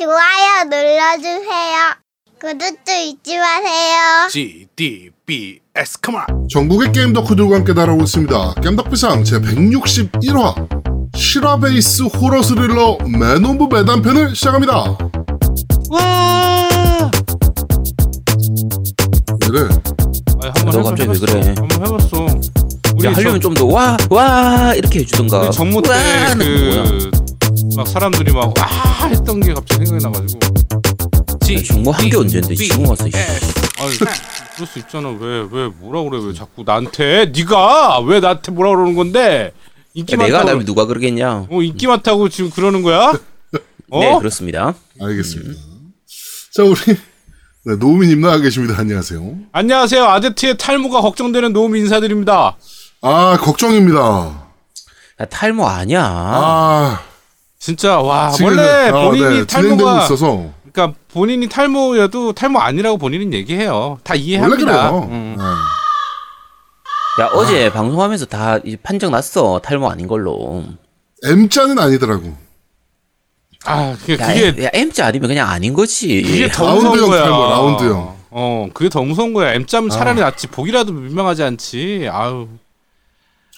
좋아요 눌러주세요. 구독도 잊지 마세요. G D B S come on. 전국의 게임 덕후들과 함께 달려오고 있습니다. 겜덕비상 제161화 실화베이스 호러 스릴러 Man of Medan편을 시작합니다. 와. 얘를 아니, 한번 너 갑자기 왜 해봤어. 그래? 한번 해봤어. 우리 야, 하려면 좀 더 와 와 이렇게 해주던가. 우리 전무 와는 뭐야? 때그 막 사람들이 막 아 했던 게 갑자기 생각이 나가지고. 야, 정모 한게 언젠데, B, 지금 와서. S. 아니 그럴 수 있잖아. 왜 왜 뭐라 그래? 왜 자꾸 나한테 네가 왜 나한테 뭐라 그러는 건데? 인기 야, 내가 많다고. 나면 누가 그러겠냐? 어 인기 많다고 지금 그러는 거야? 어? 네 그렇습니다. 알겠습니다. 자 우리 네, 노우미님 나와 계십니다. 안녕하세요. 안녕하세요. 아제트의 탈모가 걱정되는 노움 인사드립니다. 아 걱정입니다. 야, 탈모 아니야. 아 진짜 와 원래 아, 본인이 네, 탈모가 있어서 그러니까 본인이 탈모여도 탈모 아니라고 본인은 얘기해요. 다 이해합니다. 음. 네. 야 어제 방송하면서 다 판정 났어 탈모 아닌 걸로. M자는 아니더라고. 아 그게 야, 그게 M, 야 M자 아니면 그냥 아닌 거지. 그게 더 무서운 라운드형 거야. 탈모, 라운드형. 어 그게 더 무서운 거야. M자면 아. 차라리 낫지. 보기라도 민망하지 않지. 아우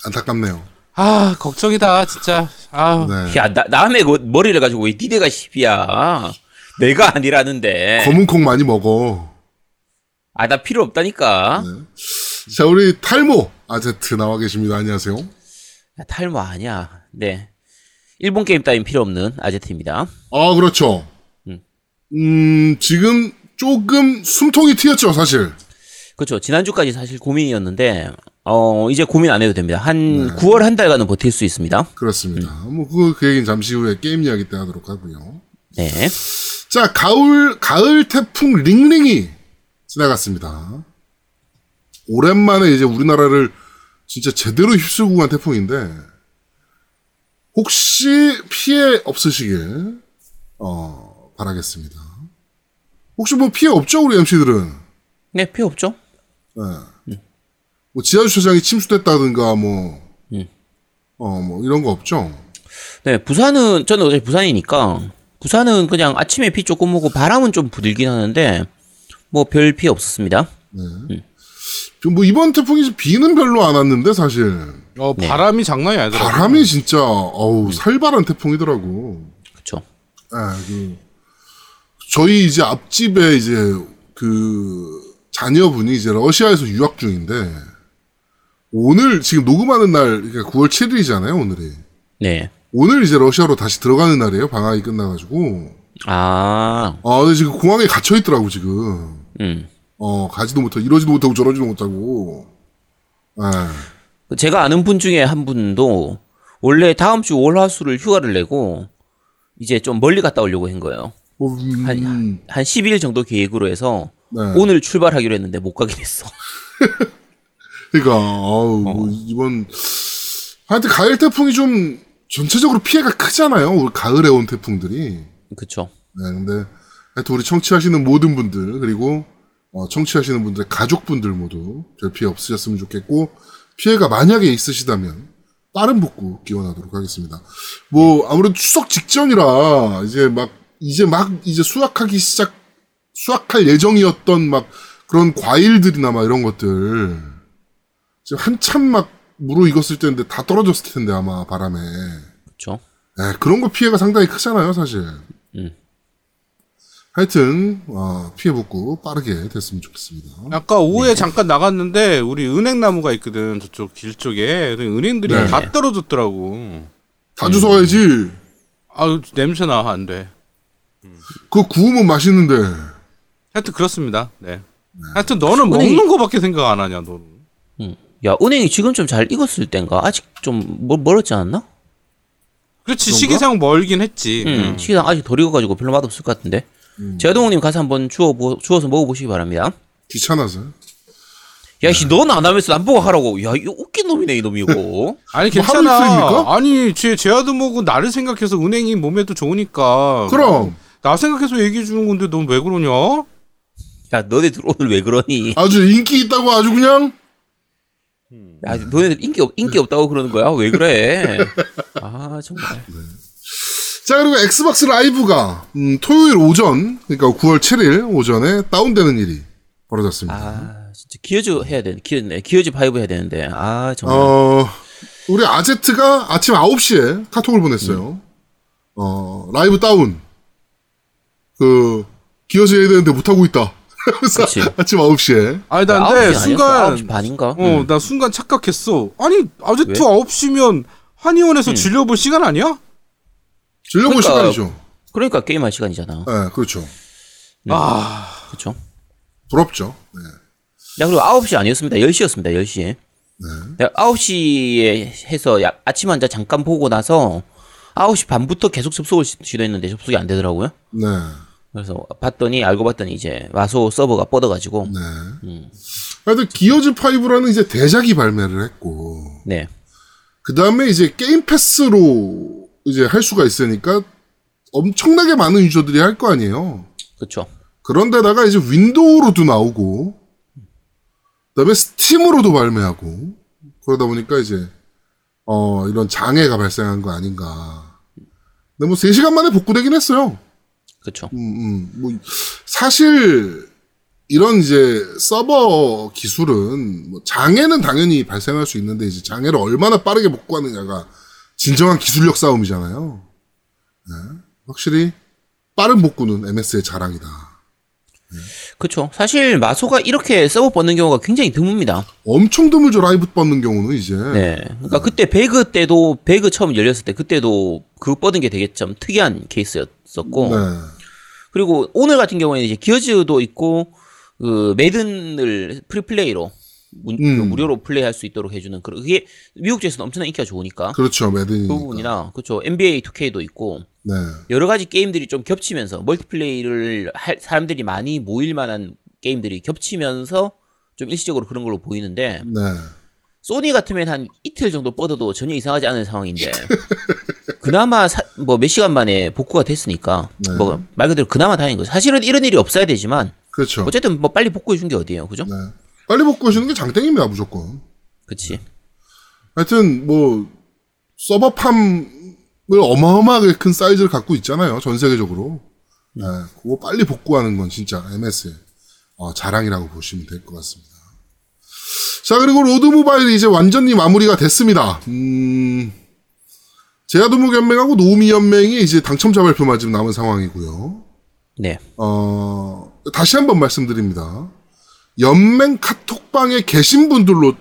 안타깝네요. 아 걱정이다 진짜. 아우 네. 야 나, 남의 그 머리를 가지고 왜 니네가 10이야? 내가 아니라는데. 검은 콩 많이 먹어. 아 나 필요 없다니까. 자 우리 탈모 아제트 나와 계십니다. 안녕하세요. 야, 탈모 아니야. 네. 일본 게임 따윈 필요 없는 아제트입니다. 아, 그렇죠. 음. 음, 지금 조금 숨통이 튀었죠, 사실. 그렇죠. 지난주까지 사실 고민이었는데 어 이제 고민 안 해도 됩니다. 한 네. 9월 한 달간은 버틸 수 있습니다. 그렇습니다. 음. 뭐, 그, 그 얘기는 잠시 후에 게임 이야기 때 하도록 하고요. 네. 자, 가을, 가을 태풍 링링이 지나갔습니다. 오랜만에 이제 우리나라를 진짜 제대로 휩쓸고 간 태풍인데, 혹시 피해 없으시길, 어, 바라겠습니다. 혹시 뭐 피해 없죠, 우리 MC들은? 네, 필요 없죠. 네. 뭐 지하 주차장이 침수됐다든가 뭐, 음. 어, 뭐 이런 거 없죠. 네, 부산은 저는 어제 부산이니까 부산은 그냥 아침에 비 조금 오고 바람은 좀 부들긴 하는데 뭐 별 피해 없었습니다. 지금 뭐 이번 태풍이 비는 별로 안 왔는데 사실 어, 네. 바람이 장난이 아니더라고. 바람이 진짜 어우 살벌한 태풍이더라고. 그렇죠. 아, 그 저희 이제 앞집에 이제 그 자녀분이 이제 러시아에서 유학 중인데 오늘 지금 녹음하는 날 그러니까 9월 7일이잖아요 오늘이. 네. 오늘 이제 러시아로 다시 들어가는 날이에요 방학이 끝나가지고. 아, 아, 근데 지금 공항에 갇혀 있더라고 지금. 음. 어 가지도 못하고 이러지도 못하고 저러지도 못하고. 아, 제가 아는 분 중에 한 분도 원래 다음 주 월화수를 휴가를 내고 이제 좀 멀리 갔다 오려고 한 거예요. 뭐, 음, 한, 한 10일 정도 계획으로 해서 네. 오늘 출발하기로 했는데 못 가긴 했어. 그러니까 어우 뭐 이번 하여튼 가을 태풍이 좀 전체적으로 피해가 크잖아요. 우리 가을에 온 태풍들이. 그쵸. 네, 근데 하여튼 우리 청취하시는 모든 분들 그리고 어, 청취하시는 분들의 가족분들 모두 별 피해 없으셨으면 좋겠고 피해가 만약에 있으시다면 빠른 복구 기원하도록 하겠습니다. 뭐 아무래도 추석 직전이라 이제 막 이제 막 이제 수확하기 시작 수확할 예정이었던 막 그런 과일들이나 막 이런 것들 한참 막 무르익었을 때인데 다 떨어졌을 텐데 아마 바람에 그쵸. 네, 그런 거 피해가 상당히 크잖아요, 사실. 음. 하여튼 어, 피해 복구 빠르게 됐으면 좋겠습니다. 아까 오후에 네. 잠깐 나갔는데 우리 은행나무가 있거든 저쪽 길 쪽에 그 은행들이 네. 다 떨어졌더라고. 다 주워야지. 아유 냄새 나안 돼. 그거 구우면 맛있는데. 하여튼 그렇습니다. 네. 하여튼 너는 먹는 거밖에 생각 안 하냐 너는. 음. 야, 은행이 지금 좀 잘 익었을 땐가? 아직 좀 멀, 멀었지 않았나? 그렇지 그런가? 시기상 멀긴 했지. 음, 음. 시기상 아직 덜 익어가지고 별로 맛없을 것 같은데. 제아동님 가서 한번 주워, 보, 주워서 먹어보시기 바랍니다. 귀찮아서. 야, 씨, 넌안 하면서 남보고 하라고. 야, 이거 웃긴 놈이네, 이 놈이 이거. 아니 뭐 괜찮아. 아니 제 제아도 뭐고 나를 생각해서 은행이 몸에도 좋으니까. 그럼 나 생각해서 얘기해 주는 건데 넌 왜 그러냐? 야, 너네들 오늘 왜 그러니? 아주 인기 있다고 아주 그냥 야, 너네들 인기, 없, 인기 없다고 그러는 거야? 왜 그래? 아, 정말. 자, 그리고 엑스박스 라이브가, 음, 토요일 오전, 그러니까 9월 7일 오전에 다운되는 일이 벌어졌습니다. 아 진짜 Gears 해야 되는 기어 네, Gears Five 해야 되는데 아 정말 어, 우리 아제트가 아침 9시에 카톡을 보냈어요. 어, 라이브 다운. 그, 기어즈 해야 되는데 못하고 있다. 아침 9시에. 아니 나 근데 시 순간 아니었어? 9시 반인가? 어나 순간 착각했어. 아니 아제트 왜? 9시면 한의원에서 질려볼 시간 아니야? 질려볼 그러니까- 시간이죠. 그러니까 게임할 시간이잖아. 네, 그렇죠. 아 그렇죠. 부럽죠. 네. 야, 그리고 9시 아니었습니다. 10시였습니다. 10시에. 네. 9시에 해서 야- 아침 한자 잠깐 보고 나서 9시 반부터 계속 접속을 시- 시도했는데 접속이 안 되더라고요. 네. 그래서 봤더니 알고 봤더니 이제 마소 서버가 뻗어가지고 네. 하여튼 Gears 5라는 이제 대작이 발매를 했고 네 그 다음에 이제 게임 패스로 이제 할 수가 있으니까 엄청나게 많은 유저들이 할 거 아니에요. 그렇죠. 그런데다가 이제 윈도우로도 나오고 그다음에 스팀으로도 발매하고 그러다 보니까 이제 어 이런 장애가 발생한 거 아닌가. 근데 뭐 3시간 만에 복구되긴 했어요. 그렇죠. 음, 음. 뭐 사실 이런 이제 서버 기술은 뭐 장애는 당연히 발생할 수 있는데 이제 장애를 얼마나 빠르게 복구하느냐가 진정한 기술력 싸움이잖아요. 네. 확실히 빠른 복구는 MS의 자랑이다. 그렇죠. 사실 마소가 이렇게 서버 뻗는 경우가 굉장히 드뭅니다. 엄청 드물죠 라이브 뻗는 경우는 이제. 네. 그러니까 그때 배그 때도 배그 처음 열렸을 때 그때도 그 뻗은 게 되게 좀 특이한 케이스였었고 네. 그리고 오늘 같은 경우에는 이제 Gears도 있고 그 Madden을 free play로 무, 그 음. 무료로 플레이할 수 있도록 해주는 그런 그게 미국에서는 엄청난 인기가 좋으니까 그렇죠 그 Madden이니까. 부분이나 그렇죠 NBA 2K도 있고 네. 여러 가지 게임들이 좀 겹치면서 멀티플레이를 할 사람들이 많이 모일 만한 게임들이 겹치면서 좀 일시적으로 그런 걸로 보이는데 네. 소니 같으면 한 이틀 정도 뻗어도 전혀 이상하지 않은 상황인데 그나마 뭐 몇 시간 만에 복구가 됐으니까 네. 뭐말 그대로 그나마 다행인 거죠. 사실은 이런 일이 없어야 되지만 그렇죠. 어쨌든 뭐 빨리 복구해 준 게 어디예요, 그죠? 네. 빨리 복구하시는 게 장땡입니다 무조건. 그치. 하여튼 뭐 서버팜을 어마어마하게 큰 사이즈를 갖고 있잖아요 전 세계적으로. 네, 그거 빨리 복구하는 건 진짜 MS의 어, 자랑이라고 보시면 될 것 같습니다. 자 그리고 로드 모바일이 이제 완전히 마무리가 됐습니다. 음, 제야도목 연맹하고 노미 연맹이 이제 당첨자 발표만 지금 남은 상황이고요. 네. 어, 다시 한번 말씀드립니다. 연맹 카톡방에 계신 분들로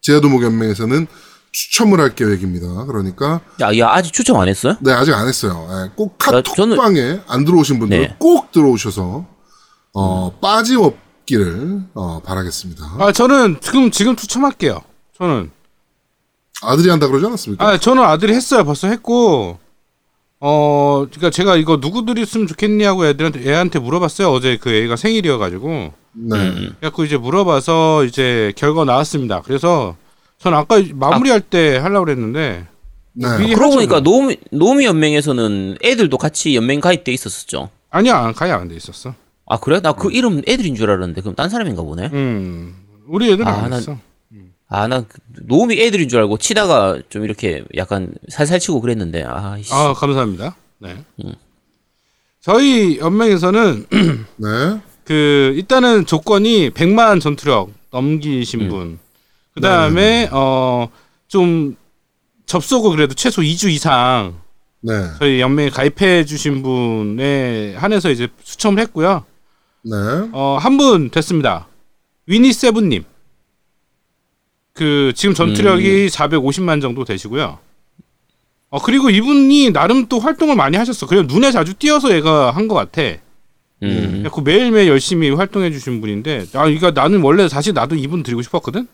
제야도목 연맹에서는 추첨을 할 계획입니다. 그러니까 야, 야 아직 추첨 안 했어요? 네 아직 안 했어요. 예, 꼭 나- 저는- 카톡방에 안 들어오신 분들 네. 꼭 들어오셔서 어, 빠짐없기를 어, 바라겠습니다. 아 저는 지금 지금 추첨할게요. 저는 아들이 한다 그러지 않았습니까? 아 저는 아들이 했어요. 벌써 했고 어 그러니까 제가 이거 누구들이 있으면 좋겠냐고 애들한테 애한테 물어봤어요. 어제 그 애가 생일이어가지고 네. 그래갖고 이제 물어봐서 이제 결과 나왔습니다. 그래서 전 아까 마무리할 때 하려고 그랬는데 네. 그러고 보니까 뭐. 노미, 노미 연맹에서는 애들도 같이 연맹 가입돼 있었었죠. 아니야 가입 안 돼 있었어. 아 그래? 나그 이름 애들인 줄 알았는데 그럼 딴 사람인가 보네. 음 우리 애들은 아, 안 난- 했어. 아나 노미 애들인 줄 알고 치다가 좀 이렇게 약간 살살 치고 그랬는데 아 씨. 아 감사합니다. 네. 저희 연맹에서는 네. 그 일단은 조건이 100만 전투력 넘기신 분. 그다음에 어 좀 접속을 그래도 최소 2주 이상 네. 저희 연맹에 가입해 주신 분에 한해서 이제 추첨을 했고요. 네. 어, 한 분 됐습니다. 위니 세븐 님. 그, 지금 전투력이 450만 정도 되시고요. 어, 그리고 이분이 나름 또 활동을 많이 하셨어. 그냥 눈에 자주 띄어서 얘가 한 것 같아. 음. 그냥 그 매일매일 열심히 활동해 주신 분인데, 아, 이거 나는 원래 사실 나도 이분 드리고 싶었거든?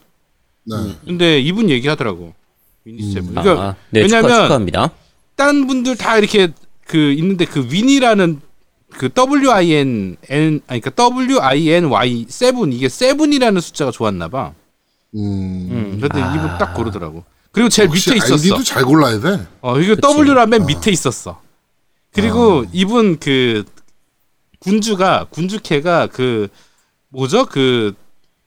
네. 근데 이분 얘기하더라고. 위니 seven. 아, 그러니까, 아, 네 축하, 왜냐면, 축하합니다. 다른 분들 다 이렇게 그 있는데 그 win이라는 그 W I N N 아니 그러니까 W I N Y 세븐 이게 세븐이라는 숫자가 좋았나 봐. 음. 음. 근데 이분 딱 고르더라고. 그리고 제일 밑에 있었어. 아이디도 잘 골라야 돼. 어, 이거. W란 맨 밑에 있었어. 그리고 이분 그 군주가 군주캐가 그 뭐죠? 그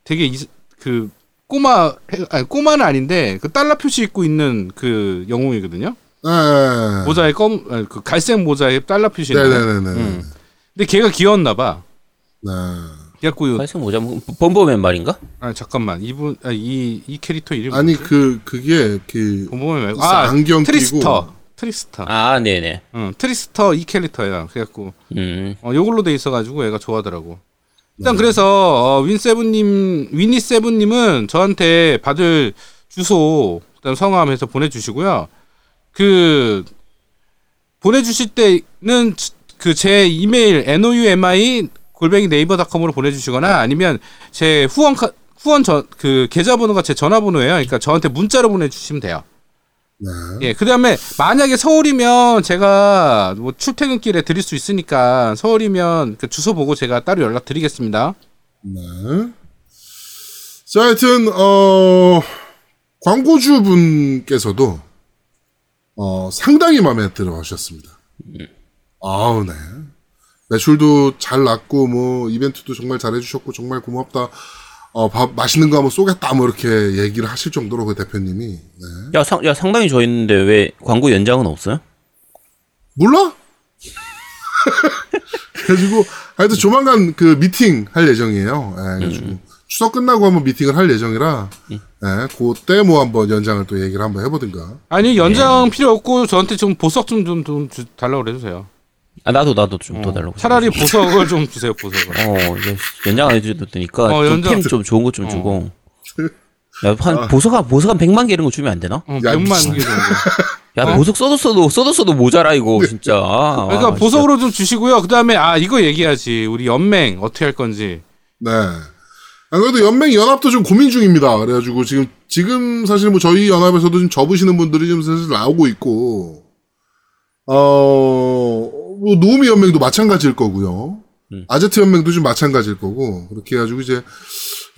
되게 이, 그 꼬마 아니 꼬마는 아닌데 그 달러 표시 입고 있는 그 영웅이거든요. 네. 모자에 검, 아니, 그 갈색 모자에 달러 표시. 네네네네. 음. 근데 걔가 귀여웠나 봐. 네. 그래갖고 발성 모자 뭐, 범범맨 말인가? 아 잠깐만 이분 아, 이, 이 캐릭터 이름 아니 그 그게 그 보면 말고 아 안경 끼고. 트리스터 트리스터 아, 네네. 응 트리스터 이 캐릭터야 그래갖고 음. 어, 요걸로 돼 있어가지고 애가 좋아하더라고 일단 그래서 어, 윈세븐님 위니 세븐님은 저한테 받을 주소 그다음 성함 해서 보내주시고요 그 보내주실 때는 그 제 이메일 noumi 골뱅이 네이버닷컴으로 보내주시거나 아니면 제 후원 카, 후원 전그 계좌번호가 제 전화번호예요. 그러니까 저한테 문자로 보내주시면 돼요. 네. 예, 그 다음에 만약에 서울이면 제가 뭐 출퇴근길에 드릴 수 있으니까 서울이면 그 주소 보고 제가 따로 연락 드리겠습니다. 네. 자, 하여튼 어 광고주 분께서도 어 상당히 마음에 들어 하셨습니다. 아우 네. 매출도 잘 났고 뭐 이벤트도 정말 잘해 주셨고 정말 고맙다. 어, 밥 맛있는 거 한번 쏘겠다 뭐 이렇게 얘기를 하실 정도로 그 대표님이 네. 야, 상, 야, 상당히 저 있는데 왜 광고 연장은 없어요? 몰라? 그래가지고 하여튼 조만간 그 미팅 할 예정이에요. 예, 그래가지고 추석 끝나고 한번 미팅을 할 예정이라 예, 그때 뭐 한번 연장을 또 얘기를 한번 해보든가. 아니 연장 필요 없고 저한테 좀 보석 좀 좀 좀 달라고 그래주세요. 아, 나도, 나도 좀더 어, 달라고. 차라리 보석을 좀 주세요 보석을. 어, 이제 연장 안 해줘도 되니까 어, 좀 연장- 템 좀 좋은 거좀 주고. 야, 아. 한 보석 한 보석 한 100만 개 이런 거 주면 안 되나? 어, 야, 100만 미친. 개 정도. 야, 보석 써도 써도 써도 써도 모자라 이거 진짜. 아, 그러니까 진짜. 보석으로 좀 주시고요. 그 다음에 아 이거 얘기하지. 우리 연맹 어떻게 할 건지. 네. 안 그래도 연맹 연합도 좀 고민 중입니다. 그래가지고 지금 지금 사실 뭐 저희 연합에서도 좀 접으시는 분들이 좀 사실 나오고 있고 어 뭐 노미 연맹도 마찬가지일 거고요. 아제트 연맹도 좀 마찬가지일 거고 그렇게 해가지고 이제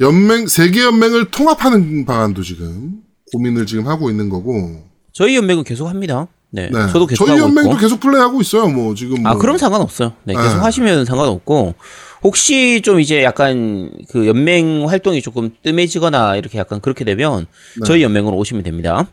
연맹 세계 연맹을 통합하는 방안도 지금 고민을 지금 하고 있는 거고. 저희 연맹은 계속 합니다. 네. 네. 저도 계속 저희 연맹도 있고. 계속 플레이하고 있어요. 뭐 지금 뭐. 아, 그럼 상관없어요. 네, 계속 네. 하시면 상관없고, 혹시 좀 이제 약간 그 연맹 활동이 조금 뜸해지거나 이렇게 약간 그렇게 되면 네. 저희 연맹으로 오시면 됩니다.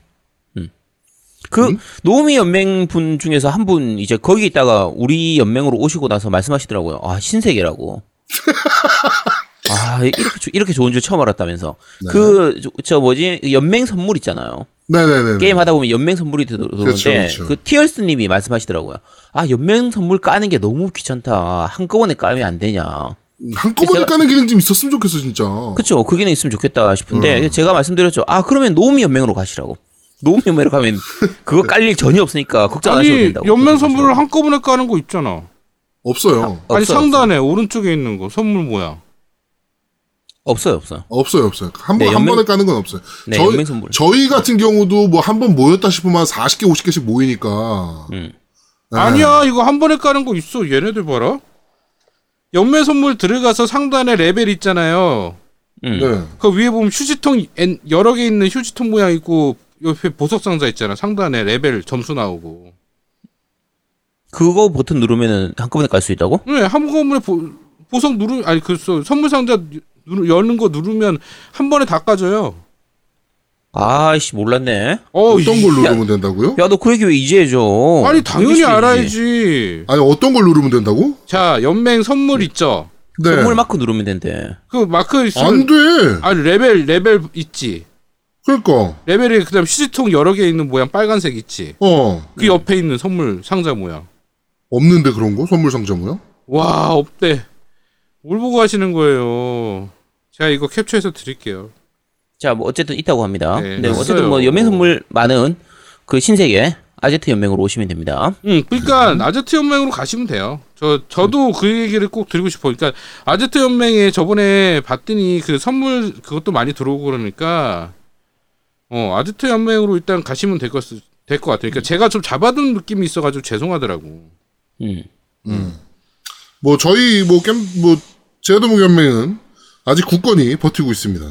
음. 그 노미 연맹 분 중에서 한 분 이제 거기 있다가 우리 연맹으로 오시고 나서 말씀하시더라고요. 아, 신세계라고. 아, 이렇게, 조- 이렇게 좋은 줄 처음 알았다면서. 네. 그, 저, 저 뭐지, 연맹 선물 있잖아요. 네네네. 게임 하다 보면 연맹 선물이 들- 들어오는데 그렇죠, 그렇죠. 그 티얼스 님이 말씀하시더라고요. 아, 연맹 선물 까는 게 너무 귀찮다. 한꺼번에 까면 안 되냐. 한꺼번에 제가- 까는 기능 좀 있었으면 좋겠어 진짜. 그쵸. 그 기능 있으면 좋겠다 싶은데 음. 제가 말씀드렸죠. 아, 그러면 노미 연맹으로 가시라고. 노미 연맹으로 가면 그거 깔일 전혀 없으니까 걱정 안 하셔도 된다고. 연맹 선물을 한꺼번에 까는 거 있잖아. 없어요. 아니 없어요, 상단에 오른쪽에 있는 거 선물 모양. 없어요, 없어요. 없어요, 없어요. 한, 네, 번, 한 연맹- 번에 까는 건 없어요. 네, 저희. 저희 같은 경우도 뭐 한 번 모였다 싶으면 한 40개, 50개씩 모이니까. 음. 네. 아니야 이거 한 번에 까는 거 있어. 얘네들 봐라. 연맹 선물 들어가서 상단에 레벨 있잖아요. 음. 네. 그 위에 보면 휴지통 엔- 여러 개 있는 휴지통 모양 있고 옆에 보석 상자 있잖아. 상단에 레벨 점수 나오고. 그거 버튼 누르면은 한꺼번에 깔 수 있다고? 네, 한꺼번에 보, 보석 누르 아니 그 서- 선물 상자 누르, 여는 거 누르면 한 번에 다 까져요. 아이씨, 몰랐네. 어, 어떤 이- 걸 누르면 된다고요? 야, 너 그 얘기 왜 이제 해줘? 아니 당연히 알아야지. 아니, 어떤 걸 누르면 된다고? 자, 연맹 선물 있죠. 네. 선물 마크 누르면 된대. 그 마크 안 있으면 돼. 아니 레벨 레벨 있지. 그러니까. 레벨에 그다음 휴지통 여러 개 있는 모양 빨간색 있지. 어. 그 옆에 있는 선물 상자 모양. 없는데 그런 거? 선물 상자 뭐야? 와 없대. 뭘 보고 하시는 거예요? 제가 이거 캡처해서 드릴게요. 자, 뭐 어쨌든 있다고 합니다. 네, 네. 어쨌든 뭐 연맹 선물 많은 그 신세계 아제트 연맹으로 오시면 됩니다. 응, 그러니까 아제트 연맹으로 가시면 돼요. 저 저도 그 얘기를 꼭 드리고 싶어. 그러니까 아제트 연맹에 저번에 봤더니 그 선물 그것도 많이 들어오고 그러니까 어 아제트 연맹으로 일단 가시면 될 것 될 것 같아요. 그러니까 제가 좀 잡아둔 느낌이 있어가지고 죄송하더라고. 음. 뭐, 저희, 뭐, 겜, 뭐, 제아도목 연맹은 아직 굳건히 버티고 있습니다.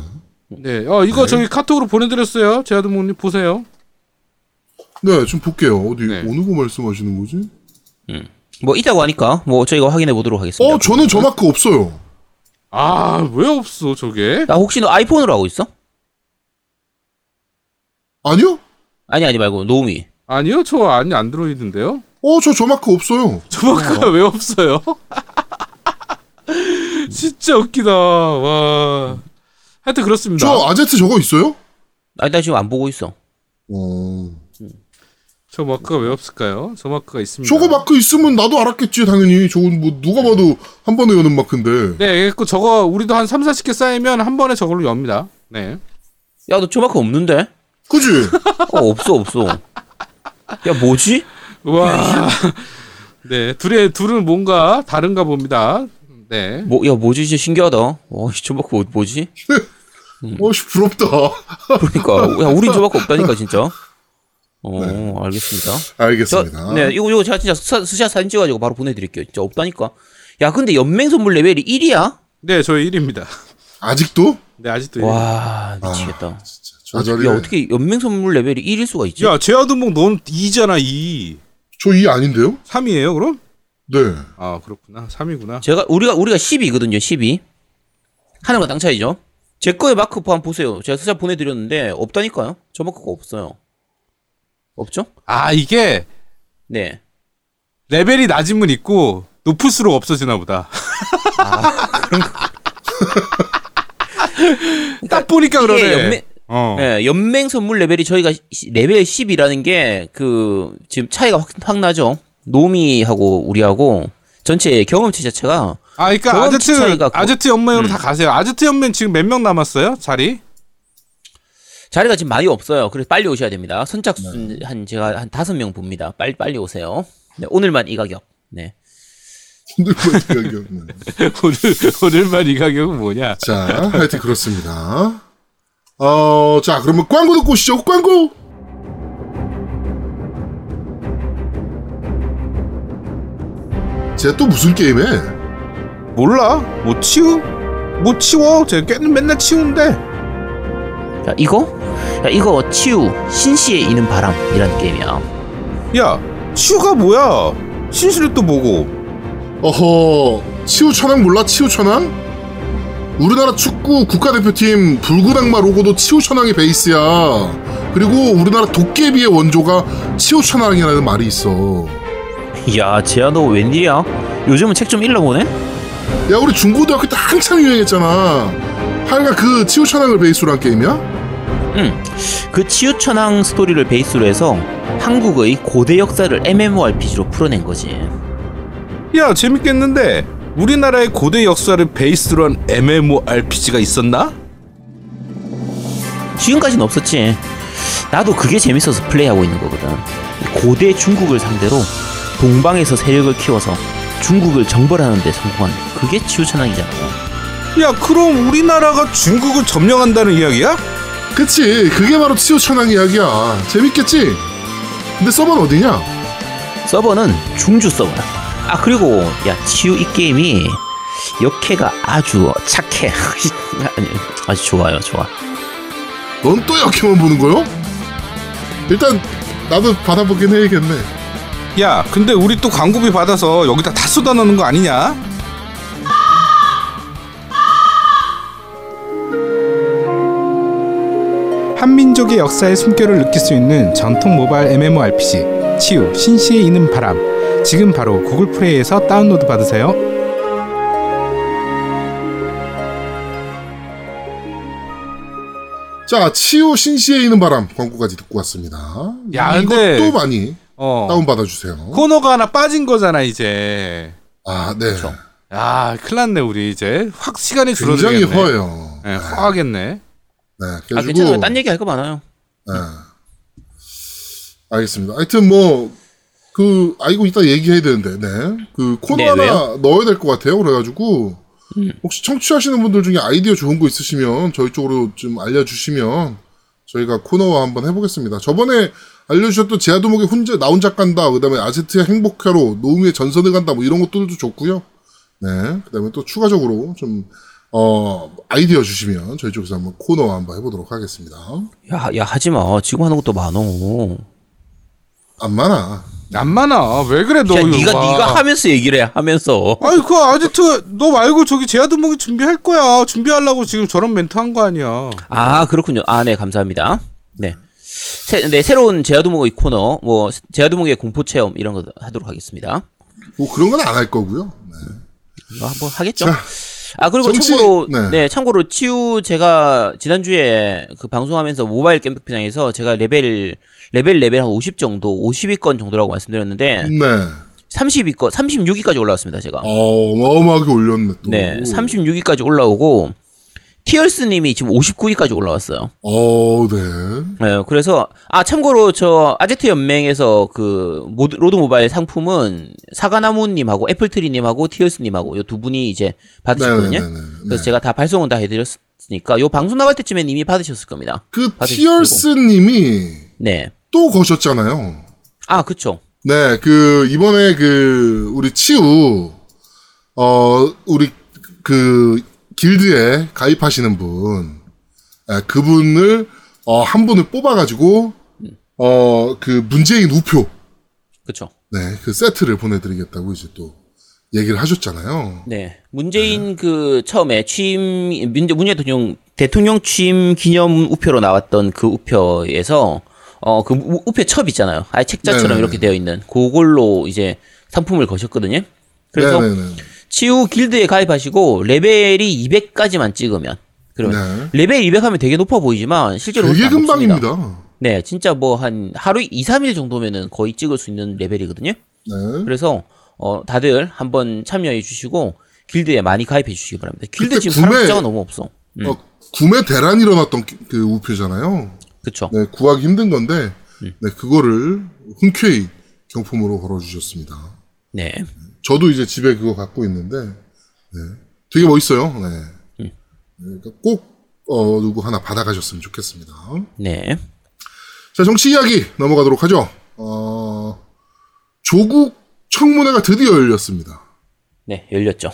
네, 어 이거 저기 카톡으로 보내드렸어요. 제아드모님 보세요. 네, 좀 볼게요. 어디, 네. 어느 거 말씀하시는 거지? 뭐 있다고 하니까 뭐 저희가 확인해 보도록 하겠습니다. 어, 저는 저 마크 없어요. 아 왜 없어 저게? 나 혹시 너 아이폰으로 하고 있어? 아니요? 아니 아니 말고 노미. 아니요, 저 아니 안 들어있는데요. 어, 저 저 마크 없어요. 저 마크가 왜 없어요? 진짜 웃기다. 와. 하여튼 그렇습니다. 저 아제트 저거 있어요? 아니 나 지금 안 보고 있어. 어. 저 마크가 왜 없을까요? 저 마크가 있습니다. 저거 마크 있으면 나도 알았겠지, 당연히. 저건 뭐, 누가 봐도 한 번에 여는 마크인데. 네, 그 저거 우리도 한 3, 40개 쌓이면 한 번에 저걸로 엽니다. 네. 야 너 저 마크 없는데? 그지? 어 없어 없어. 야 뭐지? 와. 네, 둘의 둘은 뭔가 다른가 봅니다. 네. 뭐 야 뭐지 진짜 신기하다. 와저 마크 뭐, 뭐지? 어씨, 부럽다. 그러니까 야 우린 저 마크 없다니까 진짜. 어 알겠습니다. 저, 알겠습니다. 네 이거 이거 제가 진짜 스, 스샷 사진 찍어가지고 바로 보내드릴게요. 진짜 없다니까. 야 근데 연맹 선물 레벨이 1이야? 네, 저희 1입니다. 아직도? 네, 아직도 1. 와 미치겠다. 진 짜. 저 자리에. 야 어떻게 연맹 선물 레벨이 1일 수가 있지? 야, 제아드몽 넌 2잖아, 2. 저이 아닌데요? 3이에요, 그럼? 네. 아, 그렇구나. 3이구나. 제가 우리가 우리가 10이거든요. 12. 하늘과 땅 차이죠. 제 거에 마크 한번 보세요. 제가 스샷 보내드렸는데 없다니까요. 저 마크가 없어요. 없죠? 아, 이게 네. 레벨이 낮으면 있고 높을수록 없어지나 보다. 딱 보니까 그러네. 연맹- 어. 예, 연맹 선물 레벨이 저희가 시- 레벨 10이라는 게 그 지금 차이가 확, 확 나죠. 노미하고 우리하고 전체 경험치 자체가 아, 그러니까 아제트 아제트 연맹으로 음. 다 가세요. 아제트 연맹 지금 몇 명 남았어요? 자리? 자리가 지금 많이 없어요. 그래서 빨리 오셔야 됩니다. 선착순 한 제가 한 다섯 명 봅니다. 빨리 빨리 오세요. 네, 오늘만 이 가격. 네. 오늘만 가격은. 오늘 오늘만 이 가격은 뭐냐? 자, 하여튼 그렇습니다. 어, 자, 그러면 광고 듣고 오시죠. 광고! 쟤 또 무슨 게임해? 몰라. 뭐 치우? 뭐 치워? 쟤 걔는 맨날 치우는데. 야 이거? 야 이거 치유 신시에 이는 바람이라는 게임이야. 야, 치우가 뭐야? 신실이 또 뭐고? 어허, 치우 천왕 몰라? 치우 천왕? 우리나라 축구 국가대표팀 악마 로고도 치우천왕이 베이스야. 그리고 우리나라 도깨비의 원조가 치우천왕이라는 말이 있어. 야 지아 너 웬일이야? 요즘은 책 좀 읽어보네? 야, 우리 중고등학교 때 한참 유행했잖아. 하여간 그 치우천왕을 베이스로 한 게임이야? 응. 그 치유천왕 스토리를 베이스로 해서 한국의 고대 역사를 MMORPG로 풀어낸 거지. 야, 재밌겠는데. 우리나라의 고대 역사를 베이스로 한 MMORPG가 있었나? 지금까지는 없었지. 나도 그게 재밌어서 플레이하고 있는 거거든. 고대 중국을 상대로 동방에서 세력을 키워서 중국을 정벌하는 데 성공한 그게 치유천왕이잖아. 야, 그럼 우리나라가 중국을 점령한다는 이야기야? 그치, 그게 바로 치우천왕 이야기야. 재밌겠지? 근데 서버는 어디냐? 서버는 중주 서버다. 아 그리고 야 치유 이 게임이 역해가 아주 착해. 아니, 아주 좋아요, 좋아. 넌 또 역해만 보는 거요? 일단 나도 받아보긴 해야겠네. 야, 근데 우리 또 광고비 받아서 여기다 다 쏟아넣는 거 아니냐? 한민족의 역사의 숨결을 느낄 수 있는 전통 모바일 MMORPG 치유 신시에 이는 바람 지금 바로 구글 플레이에서 다운로드 받으세요. 자, 치유 신시에 있는 바람 광고까지 듣고 왔습니다. 야, 이것도 근데- 많이 어. 다운 받아 주세요. 코너가 하나 빠진 거잖아, 이제. 아, 네. 야, 큰일 났네, 우리 이제. 확 시간이 굉장히 줄어들겠네. 허해요. 네, 허하겠네. 네, 아 그래가지고 괜찮아요. 딴 얘기 할 거 많아요. 네. 알겠습니다. 하여튼 뭐, 그, 아, 이거 이따 얘기해야 되는데, 네. 그, 코너 네, 하나 왜요? 넣어야 될 것 같아요. 그래가지고, 음. 혹시 청취하시는 분들 중에 아이디어 좋은 거 있으시면, 저희 쪽으로 좀 알려주시면, 저희가 코너와 한번 해보겠습니다. 저번에 알려주셨던 제아도목의 혼자, 나 혼자 간다, 그 다음에 아제트의 행복회로, 노우미의 전선을 간다, 뭐 이런 것들도 좋고요. 네. 그 다음에 또 추가적으로 좀, 어, 아이디어 주시면 저희 쪽에서 한번 코너 한번 해보도록 하겠습니다. 야, 야 하지 마. 지금 하는 것도 많어. 안 많아. 안 많아. 왜 그래, 너 야, 네가 봐. 네가 하면서 얘기를 해. 하면서. 아니, 그 아지트, 너 말고 저기 제아드목이 준비할 거야. 준비하려고 지금 저런 멘트 한 거 아니야. 아 그렇군요. 아 네 감사합니다. 네. 새, 네, 새로운 제아두목의 코너, 뭐, 제아두목의 공포 체험, 이런 거 하도록 하겠습니다. 뭐 그런 건 안 할 거고요. 네. 이거 한번 하겠죠. 자, 아, 그리고 정치- 참고로, 네. 네. 참고로, 치유 제가 지난주에 그 방송하면서 모바일 게임백장에서 제가 레벨, 레벨 레벨 한 50 정도, 50위권 정도라고 말씀드렸는데, 네. 32위권, 36위까지 올라왔습니다, 제가. 어, 어마어마하게 올렸네 또. 네, 36위까지 올라오고, 티얼스님이 지금 59위까지 올라왔어요. 어, 네. 네, 그래서 아 참고로 저 아제트 연맹에서 그 모드, 로드 모바일 상품은 사과나무님하고 애플트리님하고 티얼스님하고 요 두 분이 이제 받으셨거든요. 네네네네. 그래서 네. 제가 다 발송은 다 해드렸으니까 요 방송 나갈 때쯤엔 이미 받으셨을 겁니다. 그. 티얼스님이 네. 또 거셨잖아요. 아 그쵸. 네, 그 이번에 그 우리 치우 어 우리 그 길드에 가입하시는 분, 예, 그분을 어, 한 분을 뽑아가지고 어 그 문재인 우표, 그쵸. 네, 그 세트를 보내드리겠다고 이제 또 얘기를 하셨잖아요. 네. 문재인 그 처음에 취임 문재 문재인 대통령 대통령 취임 기념 우표로 나왔던 그 우표에서 어 그 우표 첩 있잖아요. 아예 책자처럼 네네네. 이렇게 되어 있는 그걸로 이제 상품을 거셨거든요. 그래서 네네네. 치유 길드에 가입하시고 레벨이 200까지만 찍으면 그러면 네. 레벨 200 하면 되게 높아 보이지만 실제로 되게 안 높습니다. 금방입니다. 네, 진짜 뭐 한 하루 2, 3일 정도면은 거의 찍을 수 있는 레벨이거든요. 네. 그래서 어 다들 한번 참여해 주시고 길드에 많이 가입해 주시기 바랍니다. 길드 지금 사람 구매- 숫자가 너무 없어. 음, 어, 구매 대란 일어났던 그- 그 우표잖아요. 그쵸. 네, 구하기 힘든 건데, 음. 네, 그거를 흔쾌히 경품으로 걸어주셨습니다. 네. 저도 이제 집에 그거 갖고 있는데, 네, 되게 멋있어요. 네. 음. 네, 그러니까 꼭, 어, 누구 하나 받아가셨으면 좋겠습니다. 네. 자, 정치 이야기 넘어가도록 하죠. 어, 조국 청문회가 드디어 열렸습니다. 네, 열렸죠.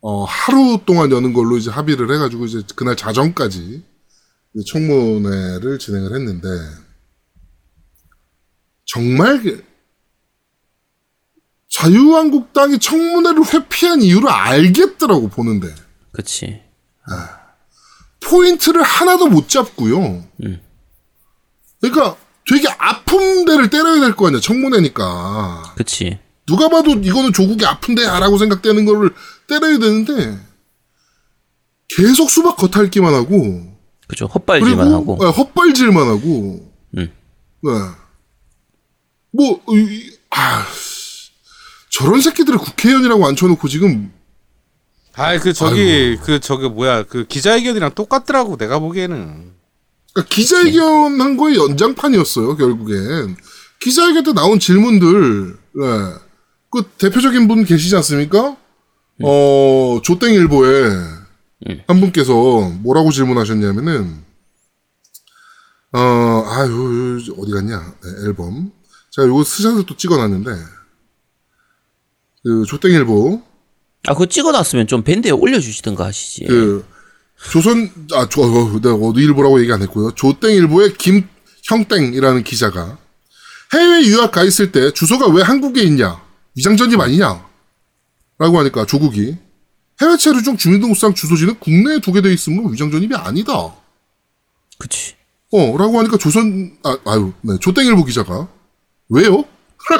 어, 하루 동안 여는 걸로 이제 합의를 해가지고 이제 그날 자정까지 청문회를 진행을 했는데, 정말 그 자유한국당이 청문회를 회피한 이유를 알겠더라고, 보는데. 그치. 포인트를 하나도 못 잡고요. 그러니까 되게 아픈 데를 때려야 될 거 아니야, 청문회니까. 그치. 누가 봐도 이거는 조국이 아픈데야라고 생각되는 거를 때려야 되는데 계속 수박 겉핥기만 하고 그죠. 헛발질만 하고. 네, 헛발질만 하고 음. 네. 뭐 이- 이- 아, 저런 새끼들을 국회의원이라고 앉혀놓고 지금 아이 그 저기 그 저기 뭐야 그 기자회견이랑 똑같더라고 내가 보기에는 그러니까 기자회견 한 거의 연장판이었어요 결국엔 기자회견 때 나온 질문들 네. 그 대표적인 분 계시지 않습니까? 어 조땡일보에 한 분께서 뭐라고 질문하셨냐면은 어 아유 어디 갔냐 네, 앨범 제가 요거 스샷을 또 찍어놨는데 그 조땡일보 아, 그거 찍어놨으면 좀 밴드에 올려주시든가 하시지. 그 조선 아저 내가 어디 일보라고 얘기 안 했고요. 조땡일보의 김형땡이라는 기자가 해외 유학 가 있을 때 주소가 왜 한국에 있냐 위장 전입 아니냐? 라고 하니까 조국이 해외 체류 중 주민등록상 주소지는 국내에 두게 돼 있으면 위장 전입이 아니다. 그치. 어, 라고 하니까 조선, 아, 아유, 네, 조땡일보 기자가, 왜요?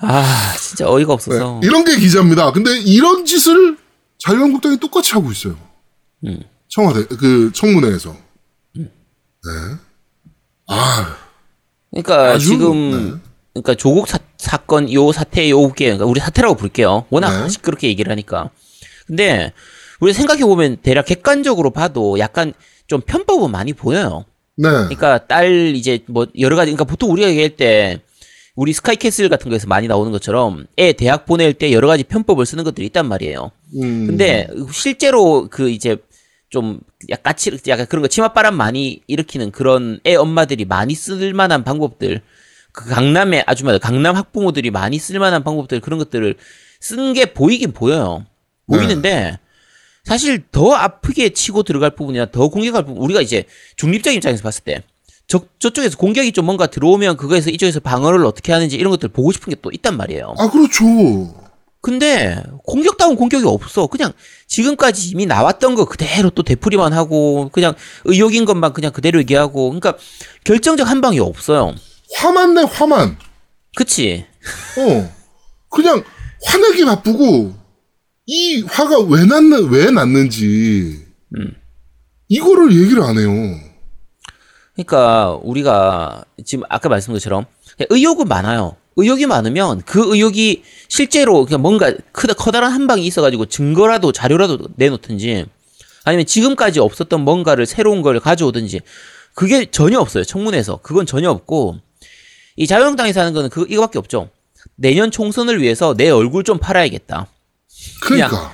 아, 진짜 어이가 네, 없어서. 이런 게 기자입니다. 근데 이런 짓을 자유한국당이 똑같이 하고 있어요. 음. 청와대, 그, 청문회에서. 네. 아, 그러니까 아주, 지금 네. 그러니까 조국 사, 사건 요 사태 요게 그러니까 우리 사태라고 부를게요. 워낙 네. 시끄럽게 얘기를 하니까. 근데 우리 생각해 보면 대략 객관적으로 봐도 약간 좀 편법은 많이 보여요. 네. 그러니까 딸 이제 뭐 여러 가지 그러니까 보통 우리가 얘기할 때 우리 스카이캐슬 같은 거에서 많이 나오는 것처럼 애 대학 보낼 때 여러 가지 편법을 쓰는 것들이 있단 말이에요. 음, 근데 실제로 그 이제 좀 약간 치 약간 그런 거 치맛바람 많이 일으키는 그런 애 엄마들이 많이 쓸 만한 방법들 그 강남의 아줌마들 강남 학부모들이 많이 쓸 만한 방법들 그런 것들을 쓴 게 보이긴 보여요. 보이는데 사실 더 아프게 치고 들어갈 부분이나 더 공격할 부분 우리가 이제 중립적 입장에서 봤을 때 저, 저쪽에서 공격이 좀 뭔가 들어오면 그거에서 이쪽에서 방어를 어떻게 하는지 이런 것들 보고 싶은 게 또 있단 말이에요. 아, 그렇죠. 근데 공격다운 공격이 없어. 그냥 지금까지 이미 나왔던 거 그대로 또 되풀이만 하고 그냥 의욕인 것만 그냥 그대로 얘기하고 그러니까 결정적 한 방이 없어요. 화만 내 화만. 그치? 어. 그냥 화내기 바쁘고 이 화가 왜 났는 왜 났는지 이거를 얘기를 안 해요. 그러니까 우리가 지금 아까 말씀드린 것처럼 의욕은 많아요. 의욕이 많으면 그 의욕이 실제로 그냥 뭔가 크다 커다란 한 방이 있어가지고 증거라도 자료라도 내놓든지 아니면 지금까지 없었던 뭔가를 새로운 걸 가져오든지 그게 전혀 없어요. 청문회에서 그건 전혀 없고 이 자유한국당에서 하는 거는 그 이거밖에 없죠. 내년 총선을 위해서 내 얼굴 좀 팔아야겠다. 그러니까